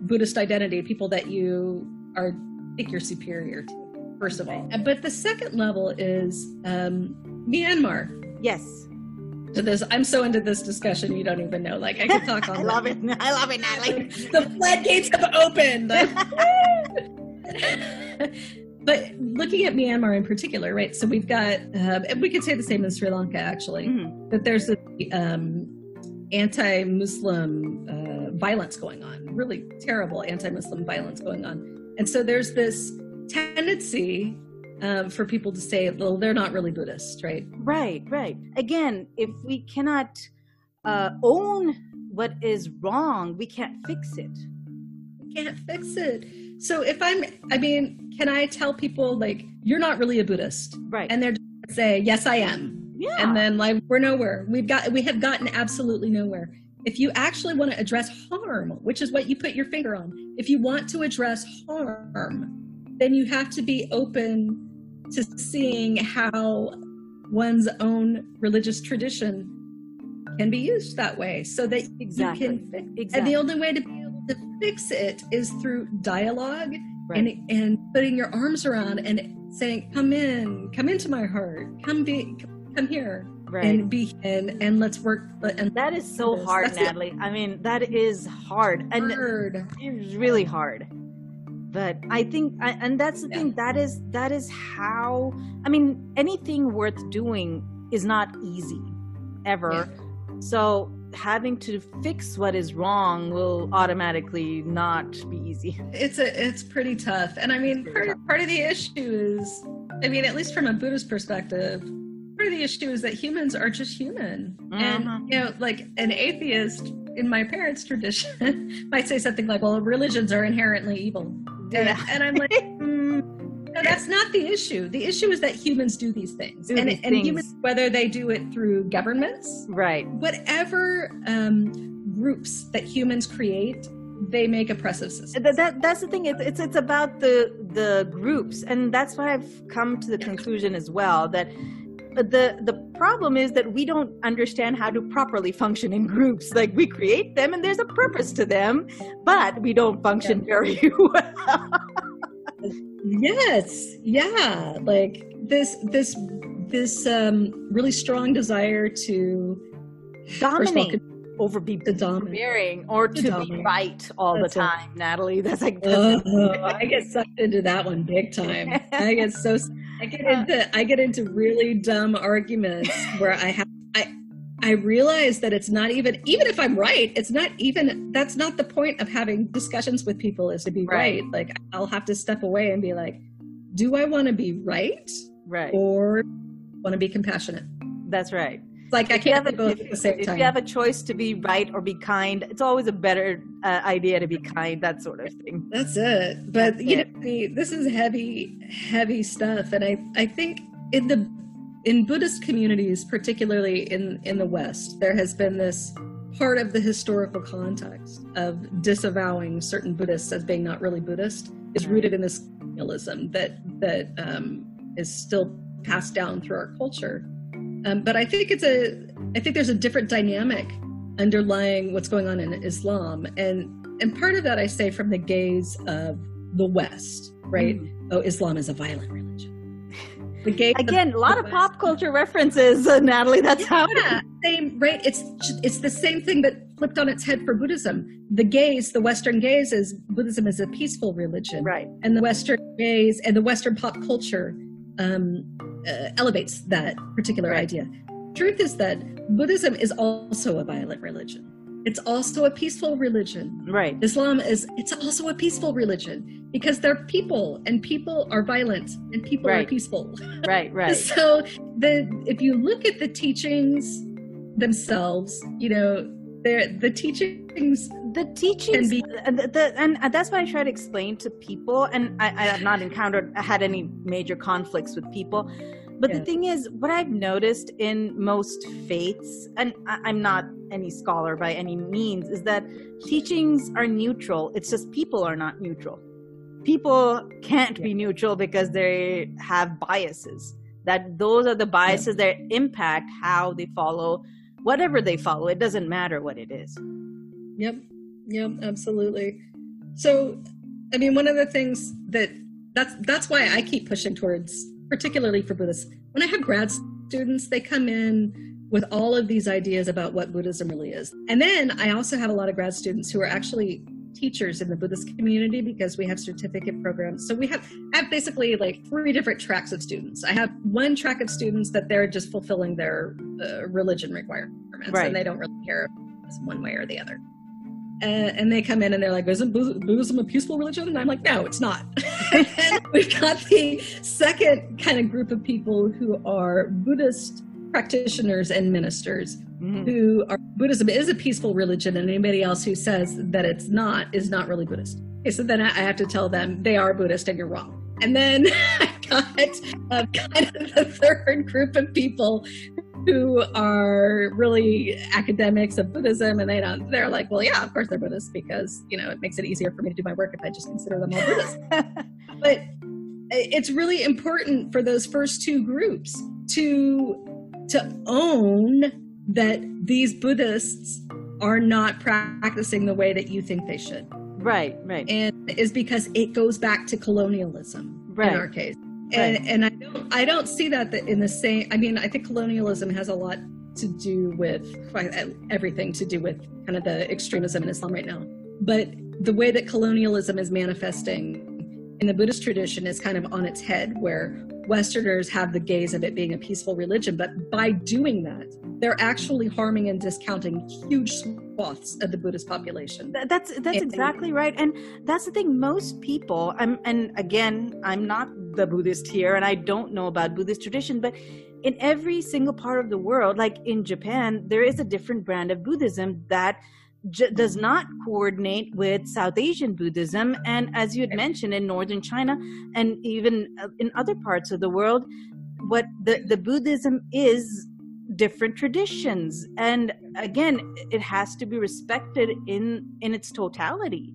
Speaker 1: Buddhist identity people that you are think you're superior to. First of all, but the second level is um, Myanmar.
Speaker 2: Yes.
Speaker 1: This, I'm so into this discussion. You don't even know. Like I could talk <laughs> on.
Speaker 2: I love it. I love it, Natalie.
Speaker 1: the floodgates have opened. <laughs> but looking at Myanmar in particular, right? So we've got, and we could say the same in Sri Lanka actually, mm-hmm. that there's a um, anti-Muslim uh, violence going on, really terrible anti-Muslim violence going on, and so there's this tendency um, for people to say, well, they're not really Buddhist, right?
Speaker 2: Right, right. Again, if we cannot uh, own what is wrong, we can't fix it.
Speaker 1: We can't fix it. So if I'm, I mean, can I tell people like you're not really a Buddhist,
Speaker 2: right?
Speaker 1: And they're say, yes, I am.
Speaker 2: Yeah.
Speaker 1: And then like we're nowhere. We've got we have gotten absolutely nowhere. If you actually want to address harm, which is what you put your finger on, if you want to address harm, then you have to be open to seeing how one's own religious tradition can be used that way so that
Speaker 2: exactly.
Speaker 1: you can fix exactly. and the only way to be able to fix it is through dialogue right. and and putting your arms around and saying come in come into my heart come be come here right. and be and and let's work and
Speaker 2: that is so hard That's natalie it. i mean that is hard and
Speaker 1: hard.
Speaker 2: it's really hard but i think and that's the yeah. thing that is that is how i mean anything worth doing is not easy ever yeah. so having to fix what is wrong will automatically not be easy <laughs>
Speaker 1: it's a it's pretty tough and i mean part, part of the issue is i mean at least from a buddhist perspective part of the issue is that humans are just human. Mm-hmm. And, you know, like an atheist in my parents' tradition <laughs> might say something like, well, religions are inherently evil. Yeah. And, and I'm like, <laughs> mm, no, that's not the issue. The issue is that humans do these things.
Speaker 2: Do
Speaker 1: and,
Speaker 2: these
Speaker 1: and
Speaker 2: things.
Speaker 1: humans, whether they do it through governments,
Speaker 2: right?
Speaker 1: Whatever um, groups that humans create, they make oppressive systems.
Speaker 2: That, that, that's the thing. It's, it's it's about the the groups, and that's why I've come to the conclusion as well that the the problem is that we don't understand how to properly function in groups. Like we create them and there's a purpose to them but we don't function yeah. very <laughs> well.
Speaker 1: Yes. Yeah. Like this this this um really strong desire to
Speaker 2: dominate over
Speaker 1: be dominant
Speaker 2: or to, to be right all that's the time natalie that's like
Speaker 1: oh, <laughs> i get sucked into that one big time i get so I get into I get into really dumb arguments <laughs> where I have I I realize that it's not even even if I'm right, it's not even that's not the point of having discussions with people is to be right. right. Like I'll have to step away and be like, do I want to be right?
Speaker 2: Right.
Speaker 1: Or want to be compassionate?
Speaker 2: That's right
Speaker 1: like I can't at the same
Speaker 2: if
Speaker 1: time.
Speaker 2: If you have a choice to be right or be kind, it's always a better uh, idea to be kind. That sort of thing.
Speaker 1: That's it. But That's you it. know, this is heavy, heavy stuff, and I I think in the in Buddhist communities, particularly in in the West, there has been this part of the historical context of disavowing certain Buddhists as being not really Buddhist is rooted in this colonialism that that um, is still passed down through our culture. Um, but I think it's a, I think there's a different dynamic underlying what's going on in Islam, and and part of that I say from the gaze of the West, right? Mm. Oh, Islam is a violent religion.
Speaker 2: The gaze again, a lot of West. pop culture references, uh, Natalie. That's
Speaker 1: yeah, how same right. It's it's the same thing but flipped on its head for Buddhism. The gaze, the Western gaze, is Buddhism is a peaceful religion,
Speaker 2: right?
Speaker 1: And the Western gaze and the Western pop culture um, uh, elevates that particular right. idea. Truth is that Buddhism is also a violent religion. It's also a peaceful religion.
Speaker 2: Right.
Speaker 1: Islam is it's also a peaceful religion because they're people and people are violent and people
Speaker 2: right.
Speaker 1: are peaceful. <laughs>
Speaker 2: Right, right.
Speaker 1: so the if you look at the teachings themselves, you know, the teachings
Speaker 2: the teachings be- and, the, the, and uh, that's what i try to explain to people and I, I have not encountered had any major conflicts with people but yeah. the thing is what i've noticed in most faiths and I, am not any scholar by any means is that teachings are neutral it's just people are not neutral people can't yeah. be neutral because they have biases that those are the biases yeah. that impact how they follow whatever they follow it doesn't matter what it is.
Speaker 1: Yep yep absolutely. So i mean one of the things that that's that's why i keep pushing towards particularly for buddhists when i have grad students they come in with all of these ideas about what buddhism really is. And then i also have a lot of grad students who are actually teachers in the Buddhist community because we have certificate programs. So we have I have basically like three different tracks of students. I have one track of students that they're just fulfilling their uh, religion requirements right. and they don't really care one way or the other. Uh, and they come in and they're like, isn't Buddhism a peaceful religion? And I'm like, no, it's not. <laughs> and we've got the second kind of group of people who are Buddhist practitioners and ministers mm-hmm. who are Buddhism is a peaceful religion, and anybody else who says that it's not is not really Buddhist. Okay, so then I have to tell them they are Buddhist and you're wrong. And then <laughs> I got uh, kind of the third group of people who are really academics of Buddhism, and they don't. They're like, well, yeah, of course they're Buddhist because you know it makes it easier for me to do my work if I just consider them all Buddhist. <laughs> but it's really important for those first two groups to to own that these Buddhists are not practicing the way that you think they should.
Speaker 2: Right, right.
Speaker 1: And is because it goes back to colonialism right. in our case. And, right. and I don't I don't see that in the same I mean I think colonialism has a lot to do with uh, everything to do with kind of the extremism in Islam right now. But the way that colonialism is manifesting in the Buddhist tradition is kind of on its head, where Westerners have the gaze of it being a peaceful religion. But by doing that, they're actually harming and discounting huge swaths of the Buddhist population.
Speaker 2: That's that's and, exactly right, and that's the thing. Most people, I'm, and again, I'm not the Buddhist here, and I don't know about Buddhist tradition, but in every single part of the world, like in Japan, there is a different brand of Buddhism that j- does not coordinate with South Asian Buddhism. And as you had mentioned, in northern China and even uh, in other parts of the world, what the, the Buddhism is different traditions and again it has to be respected in in its totality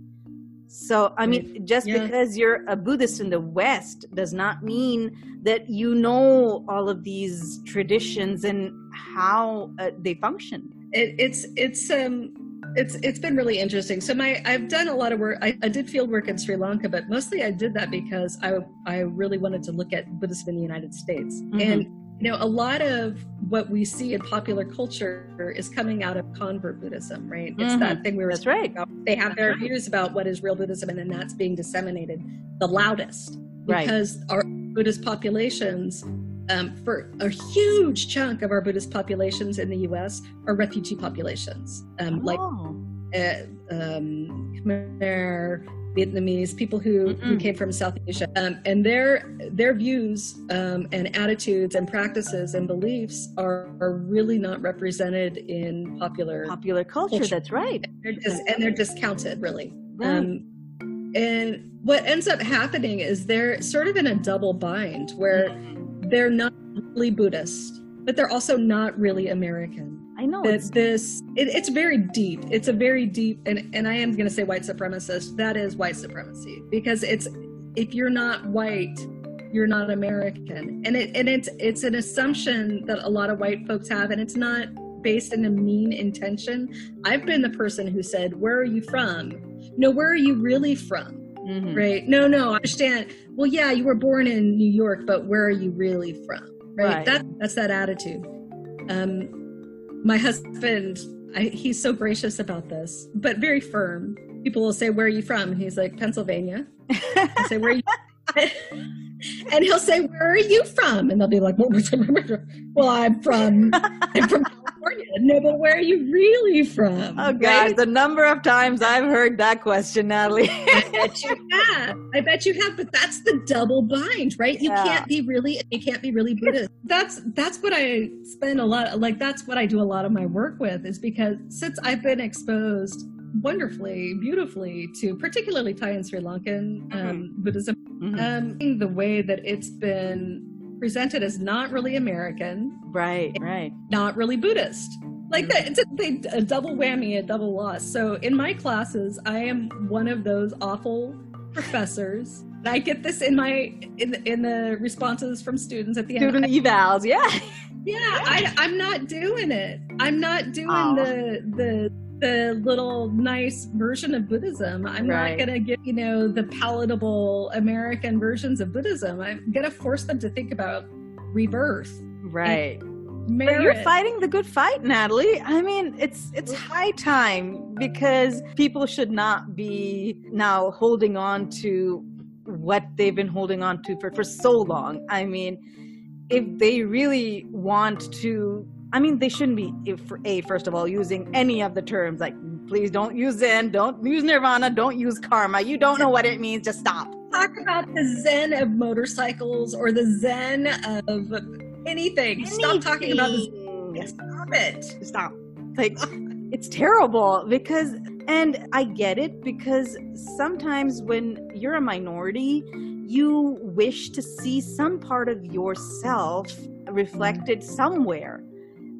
Speaker 2: so i mean just yeah. because you're a buddhist in the west does not mean that you know all of these traditions and how uh, they function
Speaker 1: it, it's it's um it's it's been really interesting. So my I've done a lot of work. I, I, did field work in Sri Lanka, but mostly I did that because I I really wanted to look at Buddhism in the United States. Mm-hmm. And you know, a lot of what we see in popular culture is coming out of convert Buddhism, right? It's mm-hmm. that thing we were
Speaker 2: that's right.
Speaker 1: About. They have their views about what is real Buddhism, and then that's being disseminated the loudest because right. our Buddhist populations um, for a huge chunk of our Buddhist populations in the U.S. are refugee populations, um, oh. like uh, um, Khmer, Vietnamese, people who, who came from South Asia, um, and their their views um, and attitudes and practices and beliefs are, are really not represented in popular
Speaker 2: popular culture. culture. That's right,
Speaker 1: they're just, and they're discounted really. Right. Um, and what ends up happening is they're sort of in a double bind where mm-hmm they're not really Buddhist, but they're also not really American.
Speaker 2: I know
Speaker 1: it's this. It, it's very deep. It's a very deep, and and I am going to say white supremacist. That is white supremacy because it's if you're not white, you're not American, and it and it's it's an assumption that a lot of white folks have, and it's not based in a mean intention. I've been the person who said, "Where are you from?" No, where are you really from? Mm-hmm. Right? No, no, I understand. Well, yeah, you were born in New York, but where are you really from? Right? right. That that's that attitude. Um, my husband, I, he's so gracious about this, but very firm. People will say, "Where are you from?" And he's like, "Pennsylvania." <laughs> I say, "Where are you?" <laughs> and he'll say, "Where are you from?" And they'll be like, "Well, I'm from I'm from California." <laughs> No, but where are you really from?
Speaker 2: Oh gosh, right? the number of times I've heard that question, Natalie.
Speaker 1: I bet you have. I bet you have. But that's the double bind, right? You yeah. can't be really. You can't be really Buddhist. That's that's what I spend a lot. Like that's what I do a lot of my work with. Is because since I've been exposed wonderfully, beautifully to particularly Thai and Sri Lankan um, mm-hmm. Buddhism. Mm-hmm. Um, the way that it's been presented as not really American,
Speaker 2: right, right,
Speaker 1: not really Buddhist. Like that, it's a, a double whammy, a double loss. So in my classes, I am one of those awful professors. I get this in my in the, in the responses from students at the
Speaker 2: Student
Speaker 1: end.
Speaker 2: Student evals, yeah.
Speaker 1: Yeah, I, I'm not doing it. I'm not doing oh. the the the little nice version of Buddhism. I'm right. not going to give, you know, the palatable American versions of Buddhism. I'm going to force them to think about rebirth.
Speaker 2: Right.
Speaker 1: merit.
Speaker 2: you're fighting the good fight, Natalie. I mean, it's it's high time because people should not be now holding on to what they've been holding on to for, for so long. I mean, if they really want to I mean, they shouldn't be, if, a first of all, using any of the terms like, please don't use Zen, don't use Nirvana, don't use Karma. You don't know what it means. Just stop.
Speaker 1: Talk about the Zen of motorcycles or the Zen of anything. anything. Stop talking about this. Stop it.
Speaker 2: Stop. Like, it's terrible because, and I get it because sometimes when you're a minority, you wish to see some part of yourself reflected somewhere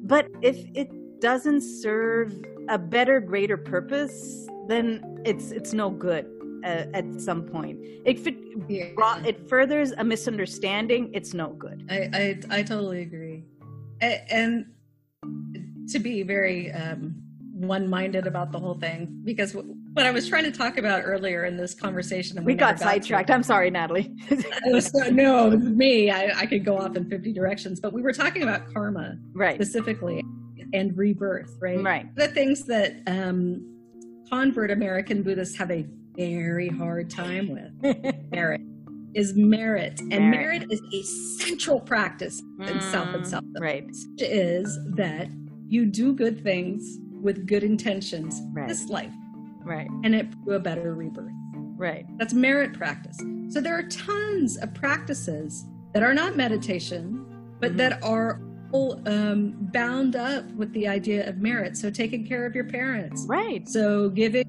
Speaker 2: but if it doesn't serve a better, greater purpose, then it's it's no good uh, at some point. If it yeah. it furthers a misunderstanding, it's no good.
Speaker 1: I I, I totally agree, and, to be very um, one-minded about the whole thing because what I was trying to talk about earlier in this conversation,
Speaker 2: we, we got sidetracked. I'm sorry, Natalie. <laughs>
Speaker 1: was, no, me, I, I could go off in 50 directions, but we were talking about karma,
Speaker 2: right?
Speaker 1: Specifically, and rebirth, right?
Speaker 2: Right.
Speaker 1: The things that um, convert American Buddhists have a very hard time with <laughs> merit is merit, and merit, merit is a central practice in mm, self and self.
Speaker 2: Right.
Speaker 1: Is that you do good things with good intentions
Speaker 2: right.
Speaker 1: this life
Speaker 2: Right.
Speaker 1: And it through a better rebirth.
Speaker 2: Right.
Speaker 1: That's merit practice. So there are tons of practices that are not meditation, but mm-hmm. that are all um, bound up with the idea of merit. So taking care of your parents.
Speaker 2: Right.
Speaker 1: So giving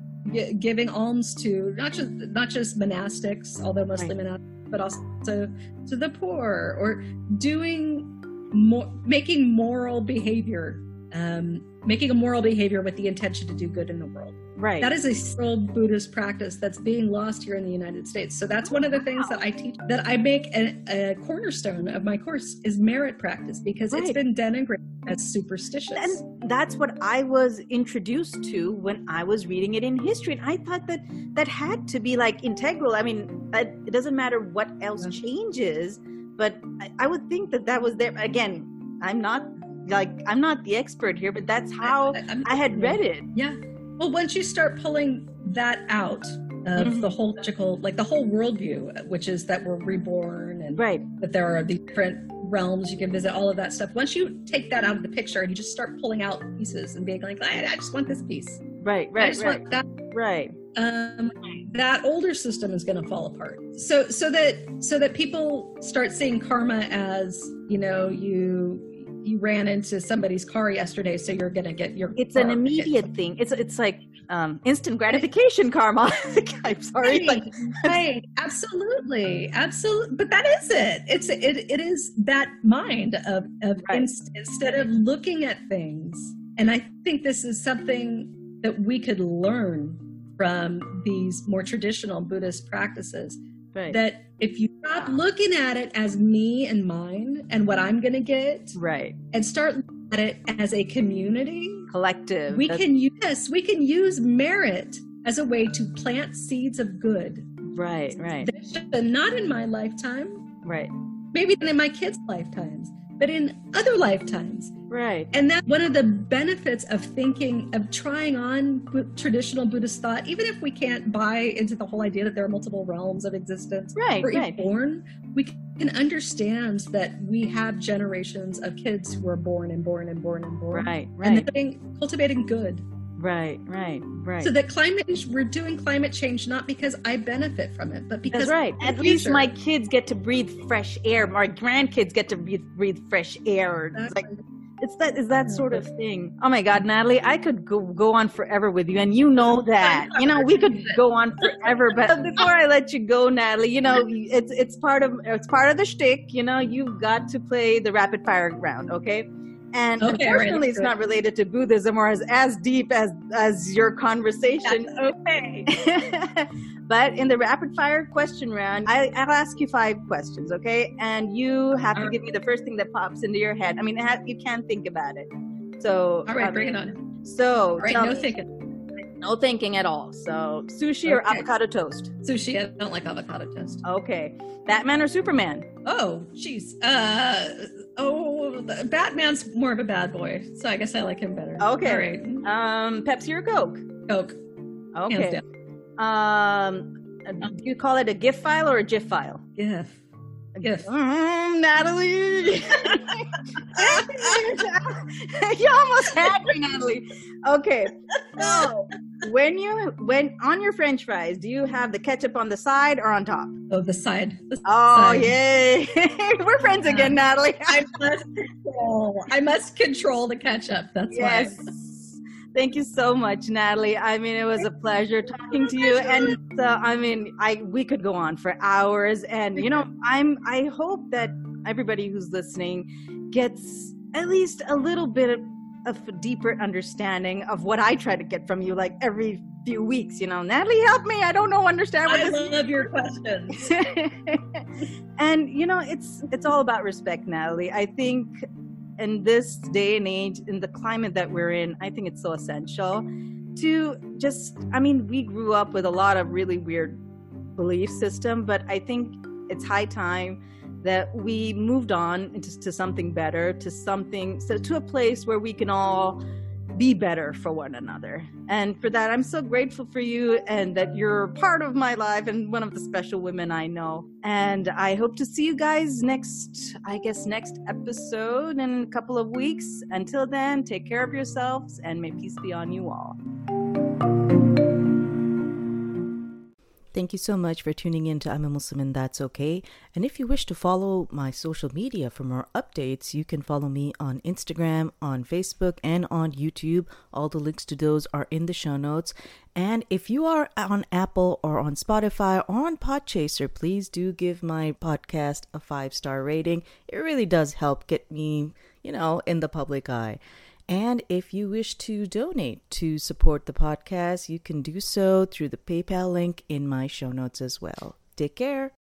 Speaker 1: giving alms to not just not just monastics, although mostly right. monastics, but also to the poor or doing more making moral behavior um, making a moral behavior with the intention to do good in the world.
Speaker 2: Right.
Speaker 1: That is a still Buddhist practice that's being lost here in the United States. So that's one of the oh, things that I teach that I make a, a cornerstone of my course is merit practice because right. it's been denigrated as superstitious.
Speaker 2: And that's what I was introduced to when I was reading it in history. And I thought that that had to be like integral. I mean, it doesn't matter what else changes, but I, I would think that that was there. Again, I'm not like I'm not the expert here, but that's how I, I, I had read it.
Speaker 1: Yeah. Well, once you start pulling that out of mm-hmm. the whole logical, like the whole worldview, which is that we're reborn and
Speaker 2: right.
Speaker 1: that there are the different realms you can visit, all of that stuff. Once you take that out of the picture and you just start pulling out pieces and being like, I, I just want this piece.
Speaker 2: Right, right, right.
Speaker 1: That.
Speaker 2: Right.
Speaker 1: Um, that older system is going to fall apart. So, so that so that people start seeing karma as you know you you ran into somebody's car yesterday, so you're gonna get your.
Speaker 2: It's an immediate hit. thing. It's it's like um, instant gratification karma. <laughs> I'm sorry,
Speaker 1: right, right, absolutely, absolutely. But that is it. It's it it is that mind of of right. inst- instead of looking at things, and I think this is something that we could learn from these more traditional Buddhist practices
Speaker 2: Right.
Speaker 1: That if you stop looking at it as me and mine and what I'm going to get,
Speaker 2: right,
Speaker 1: and start looking at it as a community,
Speaker 2: collective,
Speaker 1: we can use yes, we can use merit as a way to plant seeds of good.
Speaker 2: Right, right.
Speaker 1: Not in my lifetime.
Speaker 2: Right.
Speaker 1: Maybe in my kids' lifetimes but in other lifetimes.
Speaker 2: Right.
Speaker 1: And that one of the benefits of thinking, of trying on traditional Buddhist thought, even if we can't buy into the whole idea that there are multiple realms of existence.
Speaker 2: Right.
Speaker 1: We're
Speaker 2: right.
Speaker 1: born, we can understand that we have generations of kids who are born and born and born and born.
Speaker 2: Right. Right.
Speaker 1: And cultivating good.
Speaker 2: Right, right, right.
Speaker 1: So that climate change, we're doing climate change not because I benefit from it, but because
Speaker 2: That's right. At future. least my kids get to breathe fresh air. My grandkids get to breathe, breathe fresh air. Exactly. It's like it's that is that sort of thing. Oh my God, Natalie, I could go go on forever with you, and you know that. You know we could go on forever. But <laughs> before I let you go, Natalie, you know it's it's part of it's part of the shtick. You know you've got to play the rapid fire round, okay? And okay, unfortunately, it's not related to Buddhism or as, as deep as, as your conversation.
Speaker 1: That's okay. <laughs>
Speaker 2: but in the rapid fire question round, I, will ask you five questions, okay? And you have All to right. give me the first thing that pops into your head. I mean, you can't think about it. So,
Speaker 1: All right, um, bring it on.
Speaker 2: So,
Speaker 1: All right, no thinking.
Speaker 2: No thinking at all. So, sushi okay. or avocado toast?
Speaker 1: Sushi. I don't like avocado toast.
Speaker 2: Okay. Batman or Superman?
Speaker 1: Oh, jeez. Uh, oh, Batman's more of a bad boy, so I guess I like him better.
Speaker 2: Okay. Right. Um, Pepsi or Coke?
Speaker 1: Coke.
Speaker 2: Okay. Um, do you call it a GIF file or a GIF file?
Speaker 1: GIF.
Speaker 2: GIF. Mm, Natalie. <laughs> you almost had me, Natalie. Okay. So when you when on your French fries, do you have the ketchup on the side or on top?
Speaker 1: Oh, the side. The
Speaker 2: oh, side. yay! <laughs> We're friends again, Natalie.
Speaker 1: I must control. I must control the ketchup. That's yes. why.
Speaker 2: Thank you so much, Natalie. I mean, it was a pleasure talking to you. And uh, I mean, I we could go on for hours. And you know, I'm I hope that everybody who's listening gets at least a little bit of, deeper understanding of what I try to get from you, like every few weeks. You know, Natalie, help me. I don't know understand what
Speaker 1: I this love your questions. <laughs>
Speaker 2: and you know, it's it's all about respect, Natalie. I think in this day and age, in the climate that we're in, I think it's so essential to just, I mean, we grew up with a lot of really weird belief system, but I think it's high time that we moved on into to something better, to something, so to a place where we can all be better for one another. And for that, I'm so grateful for you and that you're part of my life and one of the special women I know. And I hope to see you guys next, I guess, next episode in a couple of weeks. Until then, take care of yourselves and may peace be on you all. Thank you so much for tuning in to I'm a Muslim and That's Okay. And if you wish to follow my social media for more updates, you can follow me on Instagram, on Facebook, and on YouTube. All the links to those are in the show notes. And if you are on Apple or on Spotify or on Podchaser, please do give my podcast a five star rating. It really does help get me, you know, in the public eye. And if you wish to donate to support the podcast, you can do so through the PayPal link in my show notes as well. Take care.